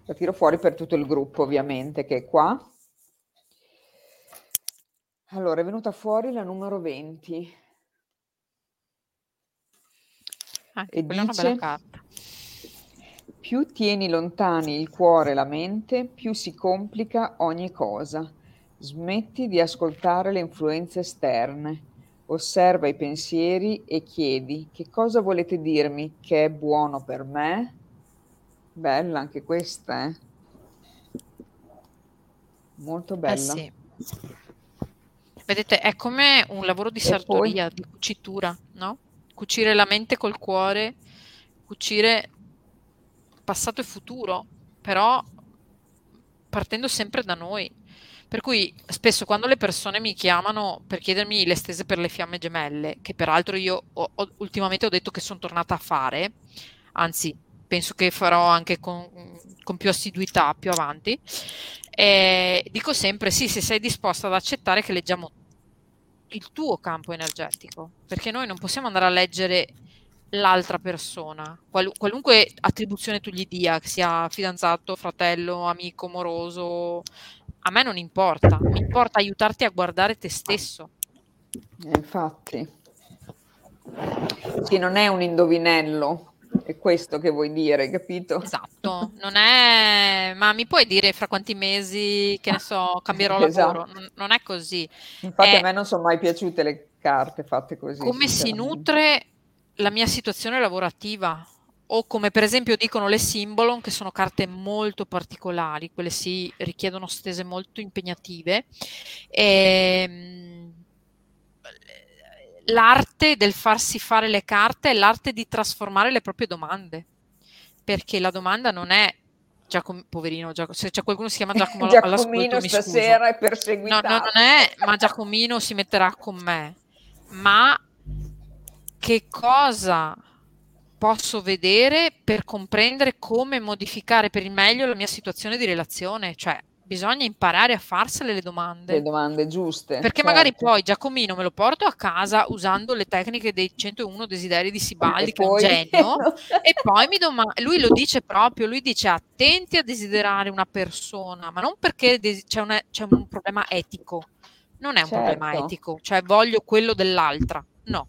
Speaker 1: La tiro fuori per tutto il gruppo, ovviamente, che è qua. Allora, è venuta fuori la numero 20
Speaker 2: Anche
Speaker 1: e dice:
Speaker 2: carta.
Speaker 1: Più tieni lontani il cuore e la mente, più si complica ogni cosa. Smetti di ascoltare le influenze esterne. Osserva i pensieri e chiedi che cosa volete dirmi che è buono per me? Bella anche questa, eh? Molto
Speaker 2: Eh
Speaker 1: bella.
Speaker 2: sì. Vedete, è come un lavoro di
Speaker 1: E poi,
Speaker 2: sartoria, di cucitura, no? Cucire la mente col cuore, cucire passato e futuro, però partendo sempre da noi. Per cui spesso quando le persone mi chiamano per chiedermi le stese per le fiamme gemelle, che peraltro io ho- ho- ultimamente ho detto che sono tornata a fare, anzi penso che farò anche con, con più assiduità più avanti, e dico sempre sì, se sei disposta ad accettare che leggiamo il tuo campo energetico, perché noi non possiamo andare a leggere l'altra persona, qual- qualunque attribuzione tu gli dia, che sia fidanzato, fratello, amico, moroso, a me non importa, mi importa aiutarti a guardare te stesso.
Speaker 1: eh, infatti, sì, non è un indovinello, è questo che vuoi dire, capito?
Speaker 2: Esatto, non è, ma mi puoi dire fra quanti mesi, che ne so, cambierò esatto. lavoro? Non, non, è così.
Speaker 1: Infatti è... a me non sono mai piaciute le carte fatte così.
Speaker 2: Come si nutre la mia situazione lavorativa? O come per esempio dicono le Symbolon, che sono carte molto particolari, quelle si richiedono stese molto impegnative. E, ehm, l'arte del farsi fare le carte è l'arte di trasformare le proprie domande, perché la domanda non è Giacomo, poverino, Giacomo, se c'è qualcuno che si chiama Giacomo
Speaker 1: Giacomino stasera è
Speaker 2: perseguitato. No, no, non è, ma Giacomino si metterà con me. Ma che cosa posso vedere per comprendere come modificare per il meglio la mia situazione di relazione? Cioè, bisogna imparare a farsele le domande.
Speaker 1: Le domande giuste.
Speaker 2: Perché certo. magari poi Giacomino me lo porto a casa usando le tecniche dei 101 desideri di Sibaldi, che poi... è un genio, e poi mi domanda, lui lo dice proprio, lui dice attenti a desiderare una persona, ma non perché des- c'è, una, c'è, un problema etico, non è un certo. problema etico, cioè voglio quello dell'altra, no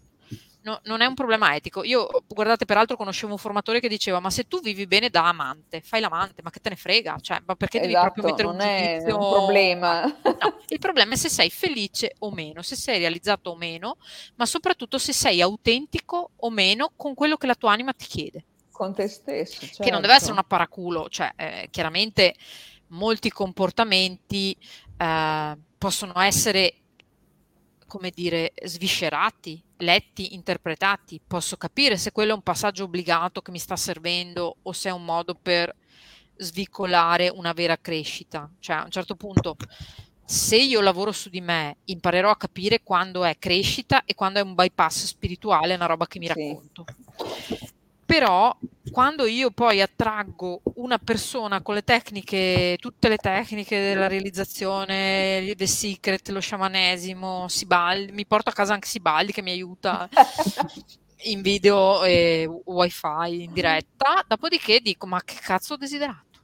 Speaker 2: no, non è un problema etico. Io, guardate, peraltro conoscevo un formatore che diceva, ma se tu vivi bene da amante, fai l'amante, ma che te ne frega? Cioè, ma perché esatto, devi proprio mettere un giudizio?
Speaker 1: un problema.
Speaker 2: No, il problema è se sei felice o meno, se sei realizzato o meno, ma soprattutto se sei autentico o meno con quello che la tua anima ti chiede.
Speaker 1: Con te stesso, certo.
Speaker 2: Che non deve essere certo. una paraculo, cioè, eh, chiaramente molti comportamenti eh, possono essere come dire, sviscerati, letti, interpretati. Posso capire se quello è un passaggio obbligato che mi sta servendo o se è un modo per svicolare una vera crescita. Cioè, a un certo punto, se io lavoro su di me, imparerò a capire quando è crescita e quando è un bypass spirituale, una roba che mi sì. racconto. Però quando io poi attraggo una persona con le tecniche, tutte le tecniche della realizzazione, The Secret, lo sciamanesimo, Sibaldi, mi porto a casa anche Sibaldi che mi aiuta in video e wifi in diretta, dopodiché dico ma che cazzo ho desiderato?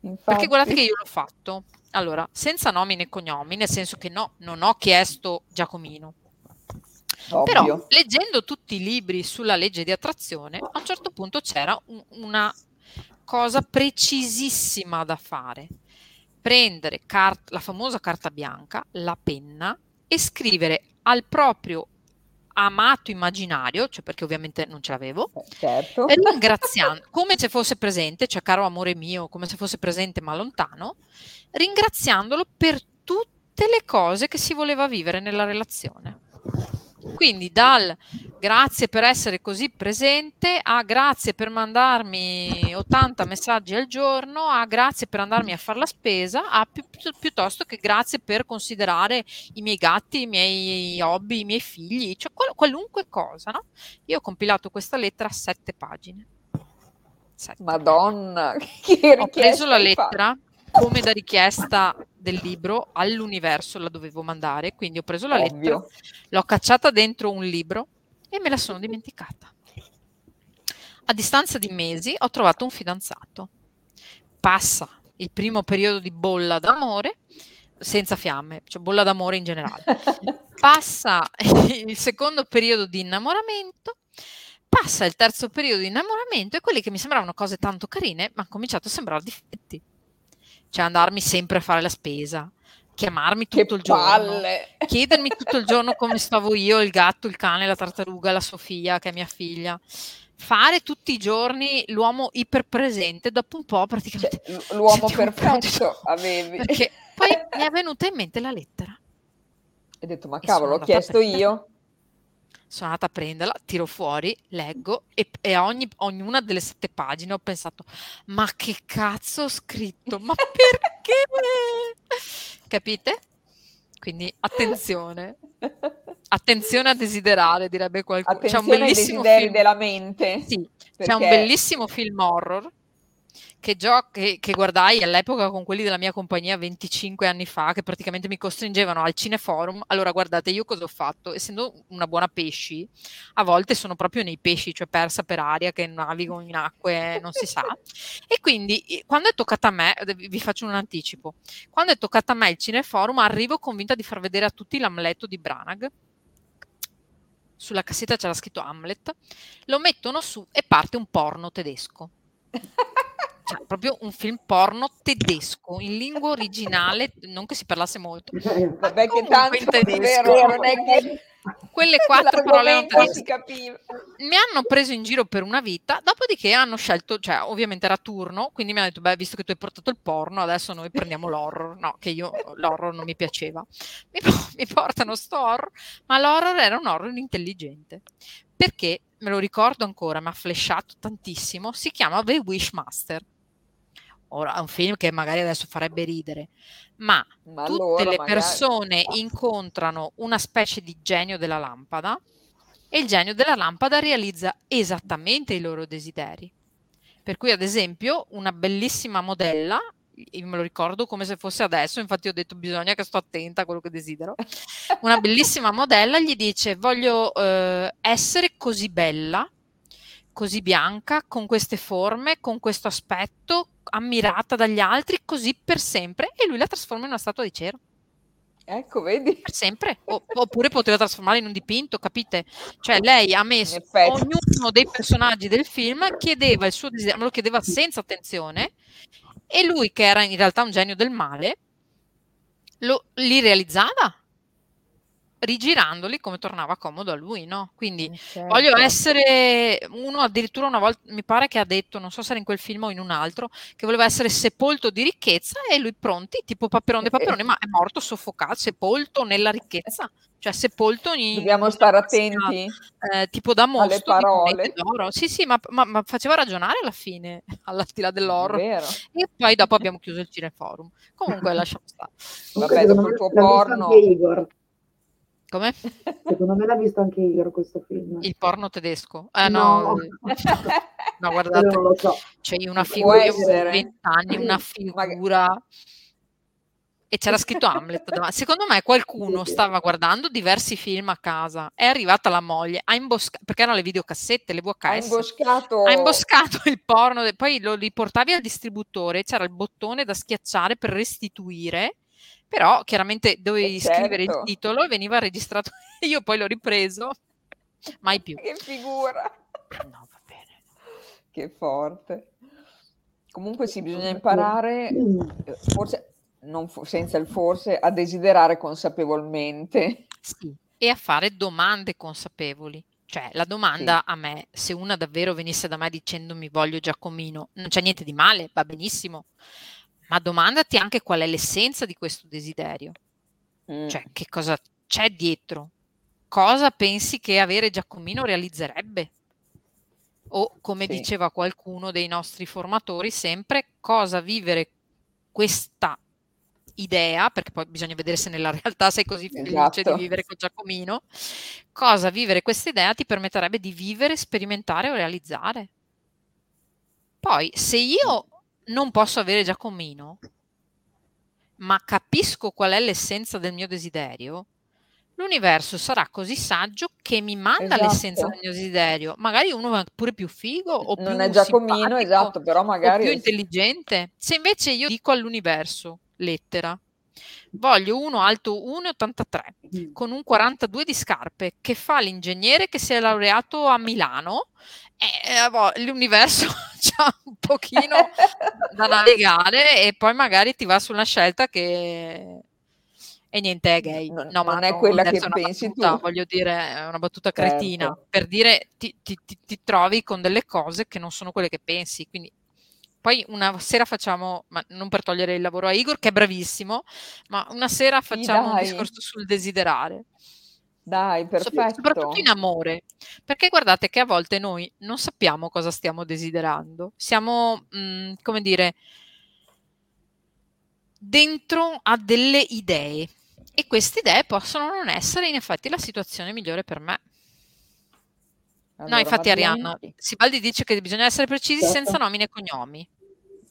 Speaker 2: Infatti. Perché guardate che io l'ho fatto. Allora, senza nomine e cognomi, nel senso che no, non ho chiesto Giacomino, Ovvio. Però leggendo tutti i libri sulla legge di attrazione, a un certo punto c'era un, una cosa precisissima da fare. Prendere cart- la famosa carta bianca, la penna e scrivere al proprio amato immaginario, cioè perché ovviamente non ce l'avevo,
Speaker 1: eh, certo.
Speaker 2: ringraziando, come se fosse presente, cioè caro amore mio, come se fosse presente ma lontano, ringraziandolo per tutte le cose che si voleva vivere nella relazione. Quindi dal grazie per essere così presente a grazie per mandarmi 80 messaggi al giorno a grazie per andarmi a fare la spesa a pi- piuttosto che grazie per considerare i miei gatti, i miei hobby, i miei figli, cioè qual- qualunque cosa. No? Io ho compilato questa lettera a sette pagine.
Speaker 1: Sette. Madonna, che
Speaker 2: ho preso la lettera come da richiesta del libro all'universo la dovevo mandare, quindi ho preso la Ovvio. lettera, l'ho cacciata dentro un libro e me la sono dimenticata. A distanza di mesi ho trovato un fidanzato. Passa il primo periodo di bolla d'amore, senza fiamme, cioè bolla d'amore in generale. Passa il secondo periodo di innamoramento, passa il terzo periodo di innamoramento e quelli che mi sembravano cose tanto carine, ma hanno cominciato a sembrare difetti cioè andarmi sempre a fare la spesa, chiamarmi tutto
Speaker 1: che
Speaker 2: il giorno, chiedermi tutto il giorno come stavo io, il gatto, il cane, la tartaruga, la Sofia, che è mia figlia. Fare tutti i giorni l'uomo iperpresente, dopo un po' praticamente...
Speaker 1: Cioè, l'uomo perfetto avevi.
Speaker 2: Perché poi mi è venuta in mente la lettera.
Speaker 1: Hai detto, ma cavolo, l'ho chiesto io
Speaker 2: sono andata a prenderla, tiro fuori, leggo e, e a ogni, ognuna delle sette pagine ho pensato, ma che cazzo ho scritto? Ma perché? Capite? Quindi attenzione. Attenzione a desiderare, direbbe qualcuno.
Speaker 1: Attenzione c'è un bellissimo film... della mente.
Speaker 2: Sì, perché... c'è un bellissimo film horror che, gio- che, che, guardai all'epoca con quelli della mia compagnia 25 anni fa, che praticamente mi costringevano al cineforum. Allora, guardate, io cosa ho fatto? Essendo una buona pesci, a volte sono proprio nei pesci, cioè persa per aria, che navigo in acque, non si sa. E quindi, quando è toccata a me, vi faccio un anticipo, quando è toccata a me il cineforum, arrivo convinta di far vedere a tutti l'amleto di Branagh sulla cassetta c'era scritto Hamlet, lo mettono su e parte un porno tedesco. Cioè, proprio un film porno tedesco in lingua originale, non che si parlasse molto.
Speaker 1: Vabbè, che tanto è vero, non è che
Speaker 2: quelle quattro parole non si capiva. Mi hanno preso in giro per una vita, dopodiché hanno scelto, cioè ovviamente era turno, quindi mi hanno detto, beh, visto che tu hai portato il porno, adesso noi prendiamo l'horror. No, che io l'horror non mi piaceva. Mi, mi portano sto horror, ma l'horror era un horror intelligente. Perché, me lo ricordo ancora, mi ha flashato tantissimo, si chiama The Wishmaster ora un film che magari adesso farebbe ridere, ma, ma tutte allora, le magari... persone incontrano una specie di genio della lampada e il genio della lampada realizza esattamente i loro desideri. Per cui, ad esempio, una bellissima modella, io me lo ricordo come se fosse adesso, infatti ho detto bisogna che sto attenta a quello che desidero, una bellissima modella gli dice voglio eh, essere così bella, così bianca, con queste forme, con questo aspetto, ammirata dagli altri così per sempre e lui la trasforma in una statua di cera.
Speaker 1: Ecco, vedi?
Speaker 2: Per sempre. O, oppure poteva trasformarla in un dipinto, capite? Cioè lei ha messo ognuno dei personaggi del film, chiedeva il suo desiderio, me lo chiedeva senza attenzione e lui, che era in realtà un genio del male, lo, li realizzava rigirandoli come tornava comodo a lui, no? Quindi eh, certo. voglio essere uno addirittura una volta mi pare che ha detto, non so se era in quel film o in un altro, che voleva essere sepolto di ricchezza e lui pronti, tipo Paperone Paperone, ma è morto soffocato, sepolto nella ricchezza, cioè sepolto in
Speaker 1: Dobbiamo stare attenti
Speaker 2: eh, tipo da mostro alle parole. D'oro. Sì, sì, ma, ma, ma, faceva ragionare alla fine, alla di là dell'oro. E poi dopo abbiamo chiuso il cineforum. Comunque lasciamo stare.
Speaker 1: Vabbè, dopo il tuo porno
Speaker 2: come?
Speaker 3: Secondo me l'ha visto anche Igor questo film.
Speaker 2: Il porno tedesco? Eh, no. no, guardate, non lo so. c'è una figura, io 20 anni, una figura... E c'era scritto Hamlet. Secondo me qualcuno stava guardando diversi film a casa, è arrivata la moglie, ha imboscato, perché erano le videocassette, le VHS,
Speaker 1: ha imboscato,
Speaker 2: ha imboscato il porno, poi lo riportavi al distributore, c'era il bottone da schiacciare per restituire però chiaramente dovevi certo. scrivere il certo. titolo e veniva registrato. Io poi l'ho ripreso, mai più.
Speaker 1: Che figura!
Speaker 2: No, va bene.
Speaker 1: Che forte. Comunque sì, bisogna imparare, eh, forse, non senza il forse, a desiderare consapevolmente.
Speaker 2: Sì, e a fare domande consapevoli. Cioè, la domanda sì. a me, se una davvero venisse da me dicendomi voglio Giacomino, non c'è niente di male, va benissimo ma domandati anche qual è l'essenza di questo desiderio. Mm. Cioè, che cosa c'è dietro? Cosa pensi che avere Giacomino realizzerebbe? O, come sì. diceva qualcuno dei nostri formatori, sempre cosa vivere questa idea, perché poi bisogna vedere se nella realtà sei così felice esatto. di vivere con Giacomino, cosa vivere questa idea ti permetterebbe di vivere, sperimentare o realizzare. Poi, se io non posso avere Giacomino, ma capisco qual è l'essenza del mio desiderio, l'universo sarà così saggio che mi manda esatto. l'essenza del mio desiderio. Magari uno è pure più figo o non più è Giacomino, esatto, però magari più intelligente. Se invece io dico all'universo, lettera, voglio uno alto 1,83 mm. con un 42 di scarpe che fa l'ingegnere che si è laureato a Milano eh, l'universo c'ha un pochino da navigare e poi magari ti va su una scelta che e niente è gay.
Speaker 1: Non, no, ma non è quella che pensi
Speaker 2: battuta,
Speaker 1: tu.
Speaker 2: Voglio dire, è una battuta cretina. Certo. Per dire, ti, ti, ti, ti, trovi con delle cose che non sono quelle che pensi. Quindi poi una sera facciamo, ma non per togliere il lavoro a Igor, che è bravissimo, ma una sera facciamo sì, un discorso sul desiderare.
Speaker 1: Dai, perfetto.
Speaker 2: Soprattutto in amore, perché guardate che a volte noi non sappiamo cosa stiamo desiderando, siamo, mh, mm, come dire, dentro a delle idee e queste idee possono non essere in effetti la situazione migliore per me. Allora, no, infatti Arianna, Sibaldi dice che bisogna essere precisi certo. senza nomi e cognomi.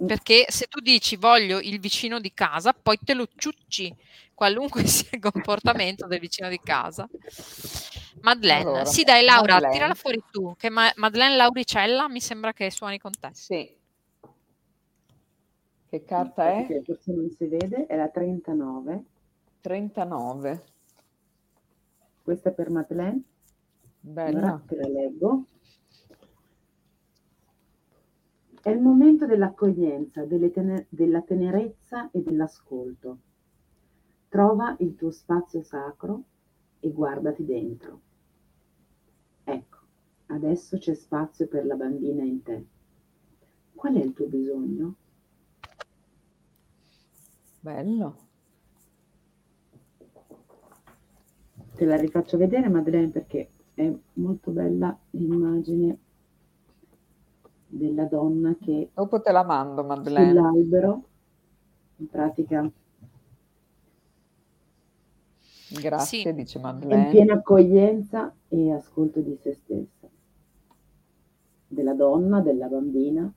Speaker 2: Perché se tu dici voglio il vicino di casa, poi te lo ciucci qualunque sia il comportamento del vicino di casa. Madeleine, allora, sì dai Laura, Madeleine. tirala fuori tu, che Ma- Madeleine Lauricella mi sembra che suoni con te.
Speaker 1: Sì. Che carta è?
Speaker 3: Perché forse non si vede, è la 39.
Speaker 1: 39.
Speaker 3: Questa è per Madeleine. Allora te la leggo. È il momento dell'accoglienza, tene- della tenerezza e dell'ascolto. Trova il tuo spazio sacro e guardati dentro. Ecco, adesso c'è spazio per la bambina in te. Qual è il tuo bisogno?
Speaker 1: Bello.
Speaker 3: Te la rifaccio vedere, Madeleine, perché è molto bella l'immagine della donna che
Speaker 1: Dopo te la mando, Madeleine.
Speaker 3: sull'albero, in pratica
Speaker 1: Grazie,
Speaker 2: Sì.
Speaker 1: dice
Speaker 3: è in
Speaker 1: Madeleine.
Speaker 3: piena accoglienza e ascolto di se stessa, della donna, della bambina,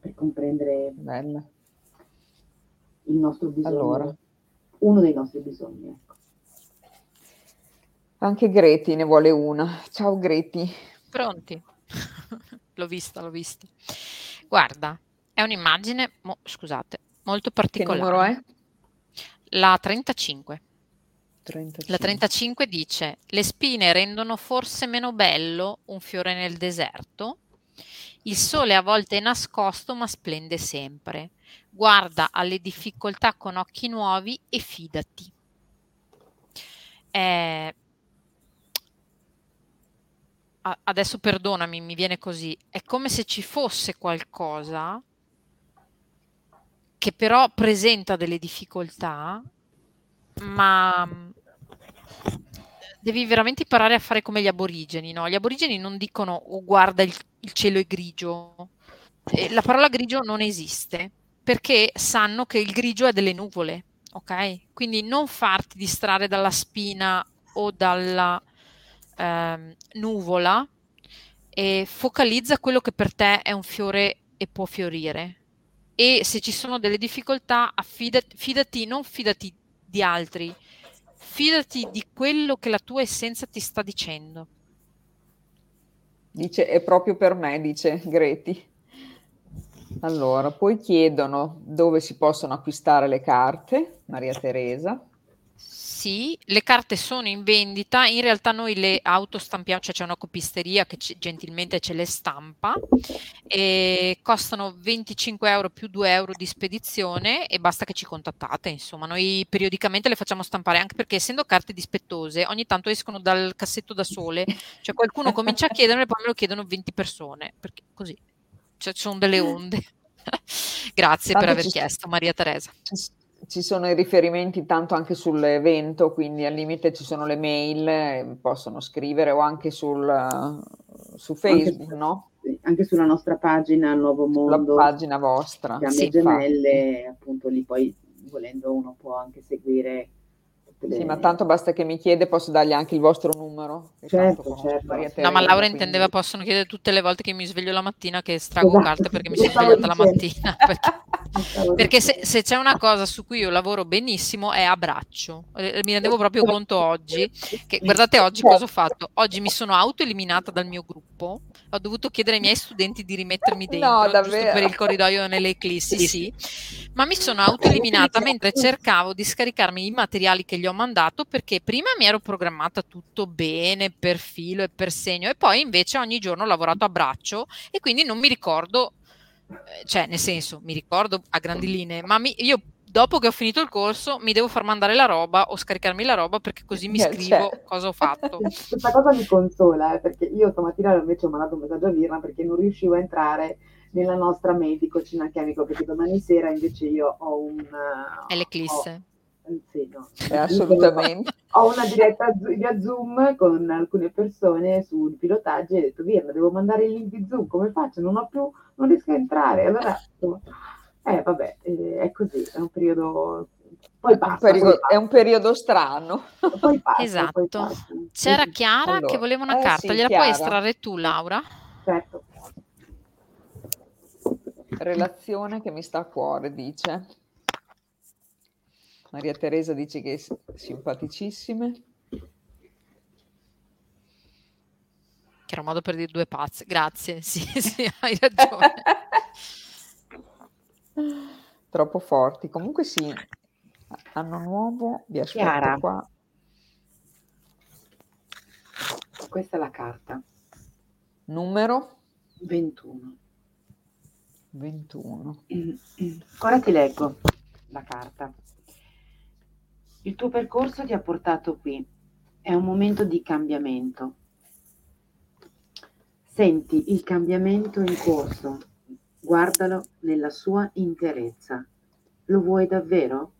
Speaker 3: per comprendere
Speaker 1: Bella.
Speaker 3: il nostro bisogno,
Speaker 1: Allora.
Speaker 3: uno dei nostri bisogni. Ecco.
Speaker 1: Anche Greti ne vuole una. Ciao Greti.
Speaker 2: Pronti? l'ho vista, l'ho vista. Guarda, è un'immagine, mo- scusate, molto
Speaker 1: Che
Speaker 2: particolare.
Speaker 1: numero è?
Speaker 2: La 35.
Speaker 1: 35.
Speaker 2: La 35 dice: Le spine rendono forse meno bello un fiore nel deserto. Il sole a volte è nascosto, ma splende sempre. Guarda alle difficoltà con occhi nuovi e fidati. Eh, adesso perdonami, mi viene così. È come se ci fosse qualcosa che però presenta delle difficoltà, ma mm, devi veramente imparare a fare come gli aborigeni, no? Gli aborigeni non dicono oh, guarda il, il cielo è grigio. E la parola grigio non esiste perché sanno che il grigio è delle nuvole, ok? Quindi non farti distrarre dalla spina o dalla ehm, nuvola e focalizza quello che per te è un fiore e può fiorire. E se ci sono delle difficoltà, affidati, fidati, non fidati di altri, fidati di quello che la tua essenza ti sta dicendo.
Speaker 1: Dice, è proprio per me, dice Greti. Allora, poi chiedono dove si possono acquistare le carte, Maria Teresa.
Speaker 2: Sì, le carte sono in vendita, in realtà noi le autostampiamo, cioè c'è una copisteria che ci- gentilmente ce le stampa e costano 25 euro più 2 euro di spedizione e basta che ci contattate, insomma, noi periodicamente le facciamo stampare anche perché essendo carte dispettose ogni tanto escono dal cassetto da sole, cioè qualcuno comincia a chiederle e poi me lo chiedono 20 persone, perché così, cioè ci sono delle onde. Grazie per
Speaker 1: Tanto
Speaker 2: aver
Speaker 1: ci-
Speaker 2: chiesto, Maria Teresa.
Speaker 1: Ci, ci sono i riferimenti tanto anche sull'evento, quindi al limite ci sono le mail, eh, possono scrivere o anche sul, eh, su Facebook, no?
Speaker 3: Sì, Anche sulla nostra pagina Nuovo Mondo,
Speaker 1: pagina vostra.
Speaker 3: Fiamme
Speaker 2: Sì,
Speaker 3: Gemelle, appunto lì poi volendo uno può anche seguire le...
Speaker 1: Sì, ma tanto basta che mi chiede, posso dargli anche il vostro numero.
Speaker 3: Certo, certo.
Speaker 1: Maria
Speaker 3: No,
Speaker 2: No, ma Laura
Speaker 1: quindi-
Speaker 2: intendeva possono chiedere tutte le volte che mi sveglio la mattina che strago
Speaker 3: Esatto,
Speaker 2: carte perché mi sono svegliata la mattina. Perché, perché se, se c'è una cosa su cui io lavoro benissimo è a braccio. Eh, Mi rendevo proprio conto oggi che guardate oggi cosa ho fatto. Oggi mi sono autoeliminata dal mio gruppo. Ho dovuto chiedere ai miei studenti di rimettermi
Speaker 1: No,
Speaker 2: dentro,
Speaker 1: davvero?
Speaker 2: per il corridoio nelle eclissi, sì. Ma mi sono autoeliminata mentre cercavo di scaricarmi i materiali che gli ho mandato perché prima mi ero programmata tutto bene per filo e per segno e poi invece ogni giorno ho lavorato a braccio e quindi non mi ricordo, eh, cioè nel senso mi ricordo a grandi linee, ma mi- io dopo che ho finito il corso mi devo far mandare la roba o scaricarmi la roba perché così mi
Speaker 1: Eh,
Speaker 2: scrivo
Speaker 1: cioè.
Speaker 2: cosa ho fatto.
Speaker 3: Questa cosa mi consola, eh, perché io stamattina invece ho mandato un messaggio a Virna perché non riuscivo a entrare nella nostra medico Cinacchi Amico, perché domani sera invece io ho un...
Speaker 2: È l'eclisse.
Speaker 3: ho- sì, no.
Speaker 1: Eh, assolutamente.
Speaker 3: Ho una diretta via Zoom con alcune persone sul pilotaggio e ho detto Virna, devo mandare il link di Zoom, come faccio? Non ho più, non riesco a entrare. Allora, eh vabbè, eh, è così, è un periodo... Poi
Speaker 1: Un
Speaker 3: passa,
Speaker 1: periodo-
Speaker 3: poi
Speaker 1: è un periodo strano.
Speaker 3: passa, poi passa,
Speaker 2: Esatto.
Speaker 3: poi passa.
Speaker 2: C'era Chiara
Speaker 1: Allora,
Speaker 2: che voleva una
Speaker 1: eh
Speaker 2: carta,
Speaker 1: sì,
Speaker 2: gliela puoi
Speaker 1: Chiara.
Speaker 2: estrarre tu Laura?
Speaker 3: Certo.
Speaker 1: Relazione che mi sta a cuore, dice. Maria Teresa dice che è simpaticissime.
Speaker 2: Che era un modo per dire due pazze. Grazie, sì, sì, hai ragione.
Speaker 1: Troppo forti. Comunque sì, anno nuovo, vi aspetto
Speaker 3: Chiara.
Speaker 1: qua.
Speaker 3: questa è la carta.
Speaker 1: Numero?
Speaker 3: 21.
Speaker 1: 21.
Speaker 3: Ora ti leggo la carta. Il tuo percorso ti ha portato qui. È un momento di cambiamento. Senti il cambiamento in corso. Guardalo nella sua interezza. Lo vuoi davvero?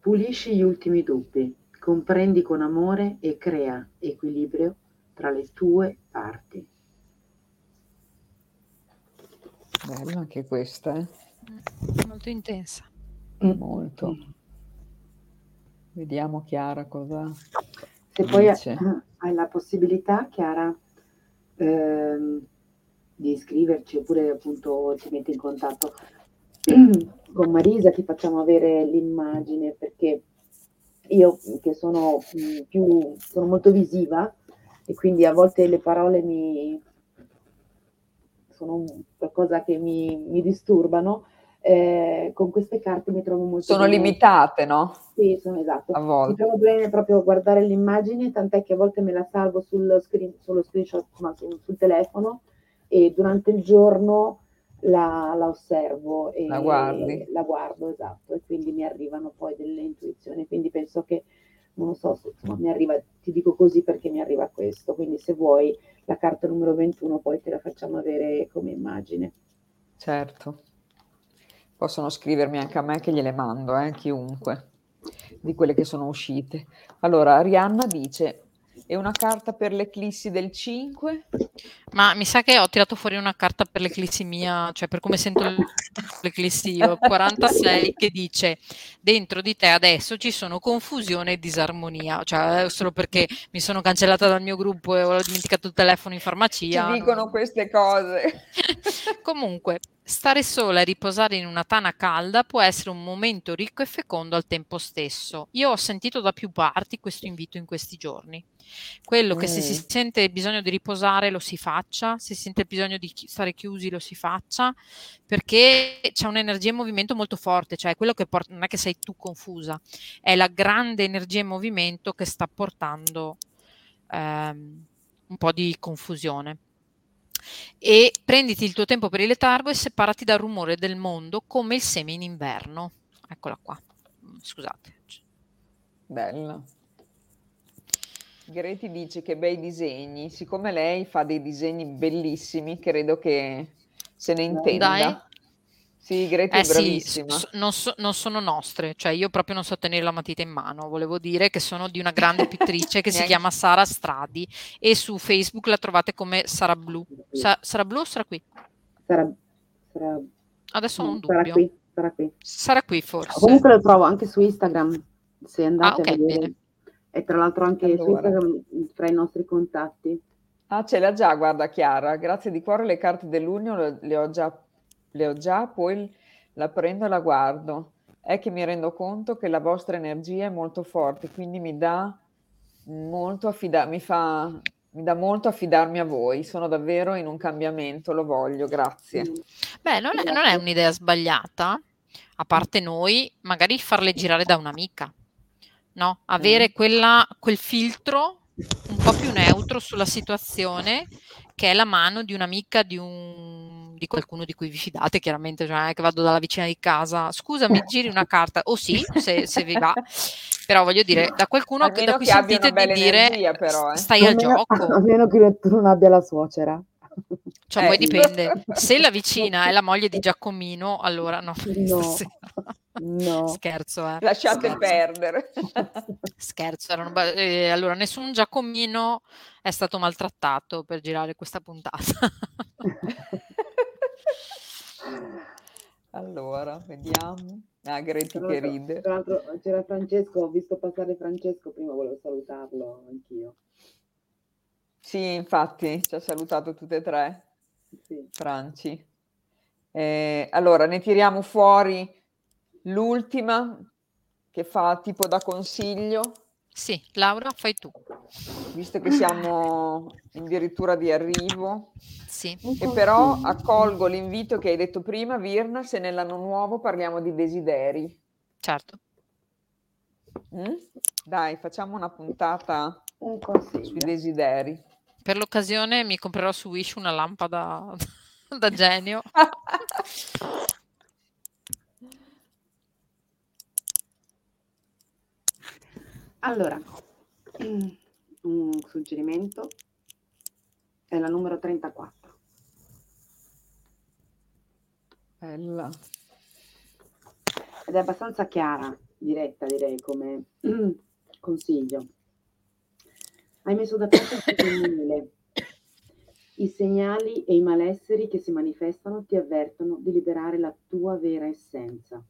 Speaker 3: Pulisci gli ultimi dubbi, comprendi con amore e crea equilibrio tra le tue parti.
Speaker 1: Bella anche questa, eh?
Speaker 2: Molto intensa.
Speaker 1: Molto. Vediamo Chiara cosa
Speaker 3: Se poi
Speaker 1: dice.
Speaker 3: hai la possibilità, Chiara, ehm, di iscriverci oppure appunto ti metti in contatto con Marisa, ti facciamo avere l'immagine perché io che sono mh, più, sono molto visiva e quindi a volte le parole mi sono qualcosa che mi, mi disturbano. Eh, con queste carte mi trovo molto
Speaker 1: Sono
Speaker 3: bene.
Speaker 1: limitate, no?
Speaker 3: Sì, sono esatto.
Speaker 1: A
Speaker 3: Mi
Speaker 1: volte.
Speaker 3: trovo bene proprio a guardare l'immagine, tant'è che a volte me la salvo sullo, screen, sullo screenshot, insomma, sul, sul telefono e durante il giorno la, la osservo e
Speaker 1: La guardi.
Speaker 3: la guardo, esatto, e quindi mi arrivano poi delle intuizioni, quindi penso che, non lo so, se, insomma, mi arriva, ti dico così perché mi arriva questo, quindi se vuoi la carta numero 21 poi te la facciamo avere come immagine.
Speaker 1: Certo. Possono scrivermi anche a me che gliele mando, eh, chiunque, di quelle che sono uscite. Allora, Arianna dice, è una carta per l'eclissi del 5?
Speaker 2: Ma mi sa che ho tirato fuori una carta per l'eclissi mia, cioè per come sento l'eclissi io, 46, che dice dentro di te adesso ci sono confusione e disarmonia, cioè eh, solo perché mi sono cancellata dal mio gruppo e ho dimenticato il telefono in
Speaker 1: Ci
Speaker 2: farmacia.
Speaker 1: dicono
Speaker 2: non-
Speaker 1: queste cose.
Speaker 2: Comunque, stare sola e riposare in una tana calda può essere un momento ricco e fecondo al tempo stesso. Io ho sentito da più parti questo invito in questi giorni. Quello che se si
Speaker 1: Mm.
Speaker 2: sente il bisogno di riposare lo si faccia, se si sente il bisogno di chi- stare chiusi lo si faccia, perché c'è un'energia in movimento molto forte, cioè quello che porta, non è che sei tu confusa, è la grande energia in movimento che sta portando ehm, un po' di confusione e prenditi il tuo tempo per il letargo e separati dal rumore del mondo come il seme in inverno. Eccola qua. Mm, Scusate.
Speaker 1: Bella. Greti dice che bei disegni. Siccome lei fa dei disegni bellissimi, credo che se ne intenda.
Speaker 2: Dai.
Speaker 1: Sì, Greti
Speaker 2: Eh
Speaker 1: è
Speaker 2: sì,
Speaker 1: bravissima.
Speaker 2: s- non, so- non sono nostre, cioè io proprio non so tenere la matita in mano, volevo dire che sono di una grande pittrice che si chiama Sara Stradi e su Facebook la trovate come Sara Blu. Sa- Sara Blu o Sara qui?
Speaker 3: Sarà, sarà,
Speaker 2: Adesso ho un
Speaker 3: sarà
Speaker 2: dubbio.
Speaker 3: qui, sarà qui.
Speaker 2: Sarà qui forse.
Speaker 3: Comunque lo trovo anche su Instagram, se andate
Speaker 2: Ah, ok,
Speaker 3: a vedere.
Speaker 2: bene.
Speaker 3: E tra l'altro anche su
Speaker 1: Allora.
Speaker 3: Instagram fra i nostri contatti.
Speaker 1: Ah, ce l'ha già, guarda Chiara. Grazie di cuore, le carte dell'Union le, le ho già, le ho già, poi la prendo e la guardo. È che mi rendo conto che la vostra energia è molto forte, quindi mi dà molto affida- mi fa, mi dà molto affidarmi a voi. Sono davvero in un cambiamento, lo voglio, grazie.
Speaker 3: Mm.
Speaker 2: Beh, non è, non è un'idea sbagliata, a parte noi, magari farle girare da un'amica, no? Avere quella, quel filtro un po' più neutro sulla situazione, che è la mano di un'amica, di, un, di qualcuno di cui vi fidate, chiaramente, cioè non è che vado dalla vicina di casa, scusa, mi giri una carta, o sì, se, se vi va, però voglio dire, da qualcuno che- da cui
Speaker 1: che
Speaker 2: sentite di dire
Speaker 1: però, eh.
Speaker 2: stai al
Speaker 3: Almeno-
Speaker 2: gioco.
Speaker 3: A meno che tu non abbia la suocera.
Speaker 2: Cioè,
Speaker 1: Eh,
Speaker 2: poi dipende. Se la vicina è la moglie di Giacomino, allora no.
Speaker 3: No. No.
Speaker 2: Scherzo, eh.
Speaker 1: Lasciate
Speaker 2: Scherzo.
Speaker 1: perdere.
Speaker 2: Scherzo. erano eh, allora, nessun Giacomino è stato maltrattato per girare questa puntata.
Speaker 1: Allora, vediamo. Ah, Greti che ride.
Speaker 3: tra l'altro c'era Francesco, ho visto passare Francesco, prima volevo salutarlo anch'io.
Speaker 1: Sì, infatti, ci ha salutato tutte e tre,
Speaker 3: Sì.
Speaker 1: Franci. Eh, allora, ne tiriamo fuori l'ultima che fa tipo da consiglio,
Speaker 2: Sì, Laura, fai tu.
Speaker 1: visto che siamo addirittura di arrivo.
Speaker 2: Sì.
Speaker 1: E però accolgo l'invito che hai detto prima, Virna, se nell'anno nuovo parliamo di desideri.
Speaker 2: Certo.
Speaker 1: Mm? Dai, facciamo una puntata
Speaker 3: Un
Speaker 1: sui desideri.
Speaker 2: Per l'occasione mi comprerò su Wish una lampada da genio.
Speaker 3: Allora, un suggerimento è la numero 34.
Speaker 1: Bella.
Speaker 3: Ed è abbastanza chiara, diretta direi come consiglio. Hai messo da parte il femminile. I segnali e i malesseri che si manifestano ti avvertono di liberare la tua vera essenza.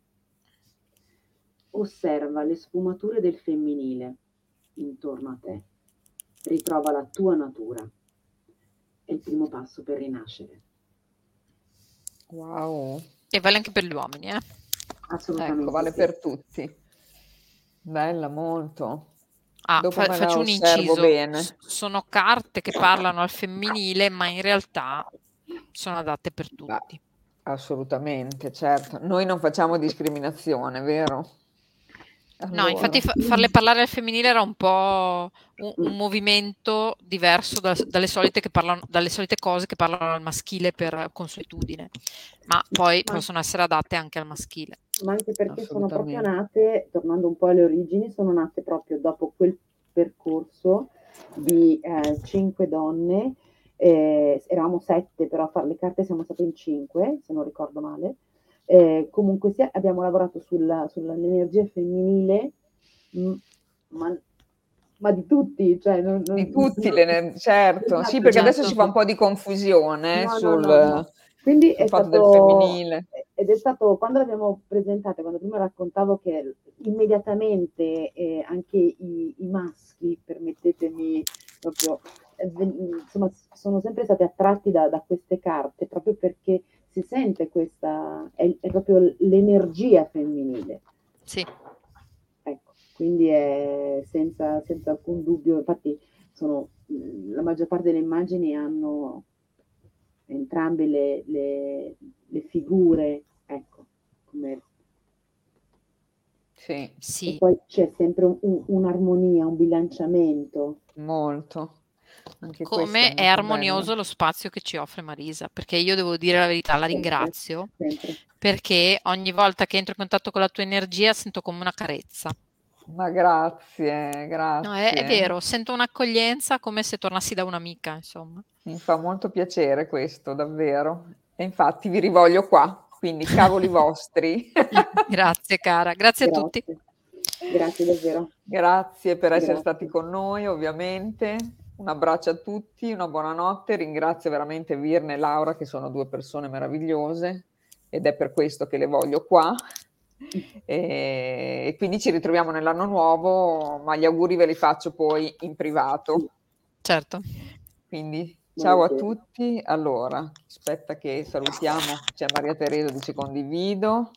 Speaker 3: Osserva le sfumature del femminile intorno a te. Ritrova la tua natura. È il primo passo per rinascere.
Speaker 1: Wow.
Speaker 2: E vale anche per gli uomini, eh?
Speaker 3: Assolutamente.
Speaker 1: Ecco, vale
Speaker 3: sì.
Speaker 1: per tutti. Bella, molto.
Speaker 2: Ah, fa- faccio un inciso.
Speaker 1: bene.
Speaker 2: Sono carte che parlano al femminile, ma in realtà sono adatte per
Speaker 1: Beh,
Speaker 2: tutti.
Speaker 1: assolutamente, certo. Noi non facciamo discriminazione, vero?
Speaker 2: No, infatti
Speaker 1: Allora,
Speaker 2: fa- farle parlare al femminile era un po' un, un
Speaker 3: Mm.
Speaker 2: movimento diverso da- dalle, solite che parlano, dalle solite cose che parlano al maschile per consuetudine, ma poi
Speaker 3: Ma-
Speaker 2: possono essere adatte anche al maschile.
Speaker 3: ma anche perché sono proprio nate, tornando un po' alle origini, sono nate proprio dopo quel percorso di eh, cinque donne, eh, eravamo sette, però a fare le carte siamo state in cinque, se non ricordo male. Eh, comunque sia, abbiamo lavorato sulla- sull'energia femminile, mm, ma, ma di tutti, cioè non- non-
Speaker 1: Di tutti, le- certo. Sì,
Speaker 3: Esatto,
Speaker 1: perché adesso
Speaker 2: certo.
Speaker 1: si fa un po' di confusione
Speaker 3: No,
Speaker 1: sul,
Speaker 3: no, no. Quindi è
Speaker 1: fatto del
Speaker 3: stato,
Speaker 1: femminile.
Speaker 3: ed è stato, quando l'abbiamo presentata, quando prima raccontavo che immediatamente eh, anche i, i maschi, permettetemi proprio, eh, insomma, sono sempre stati attratti da, da queste carte, proprio perché si sente questa, è, è proprio l'energia femminile.
Speaker 2: Sì,
Speaker 3: Ecco, quindi è senza, senza alcun dubbio, infatti sono, la maggior parte delle immagini hanno entrambe le, le- le figure, ecco, come,
Speaker 1: Sì,
Speaker 3: e
Speaker 2: sì.
Speaker 3: poi c'è sempre un- un- un'armonia, un bilanciamento.
Speaker 1: molto. Anche
Speaker 2: Come è
Speaker 1: molto
Speaker 2: armonioso
Speaker 1: bello.
Speaker 2: lo spazio che ci offre Marisa, perché io devo dire la verità, la
Speaker 3: Sempre,
Speaker 2: ringrazio,
Speaker 3: sempre.
Speaker 2: perché ogni volta che entro in contatto con la tua energia sento come una carezza.
Speaker 1: Ma grazie,
Speaker 2: No, è, è
Speaker 1: grazie.
Speaker 2: vero, sento un'accoglienza come se tornassi da un'amica, insomma.
Speaker 1: Mi fa molto piacere questo, davvero. E infatti vi rivoglio qua, quindi cavoli vostri.
Speaker 2: Grazie cara, grazie a tutti.
Speaker 3: Grazie, grazie davvero.
Speaker 1: Grazie per essere
Speaker 3: Grazie.
Speaker 1: stati con noi, ovviamente. Un abbraccio a tutti, una buonanotte. Ringrazio veramente Virne e Laura, che sono due persone meravigliose ed è per questo che le voglio qua. E, e quindi ci ritroviamo nell'anno nuovo, ma gli auguri ve li faccio poi in privato.
Speaker 2: Certo.
Speaker 1: Quindi ciao a tutti. Allora, aspetta che salutiamo. C'è Maria Teresa dice condivido.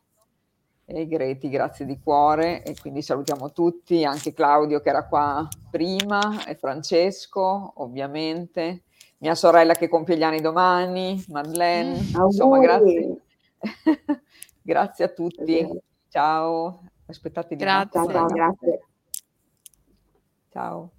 Speaker 1: E Greti, grazie di cuore. E quindi salutiamo tutti, anche Claudio che era qua prima, e Francesco, ovviamente. Mia sorella che compie gli anni domani, Madeleine.
Speaker 2: Mm.
Speaker 1: Insomma, grazie. grazie a tutti. Ciao. Aspettate di
Speaker 2: Grazie.
Speaker 3: Ciao, ciao, grazie.
Speaker 1: Ciao.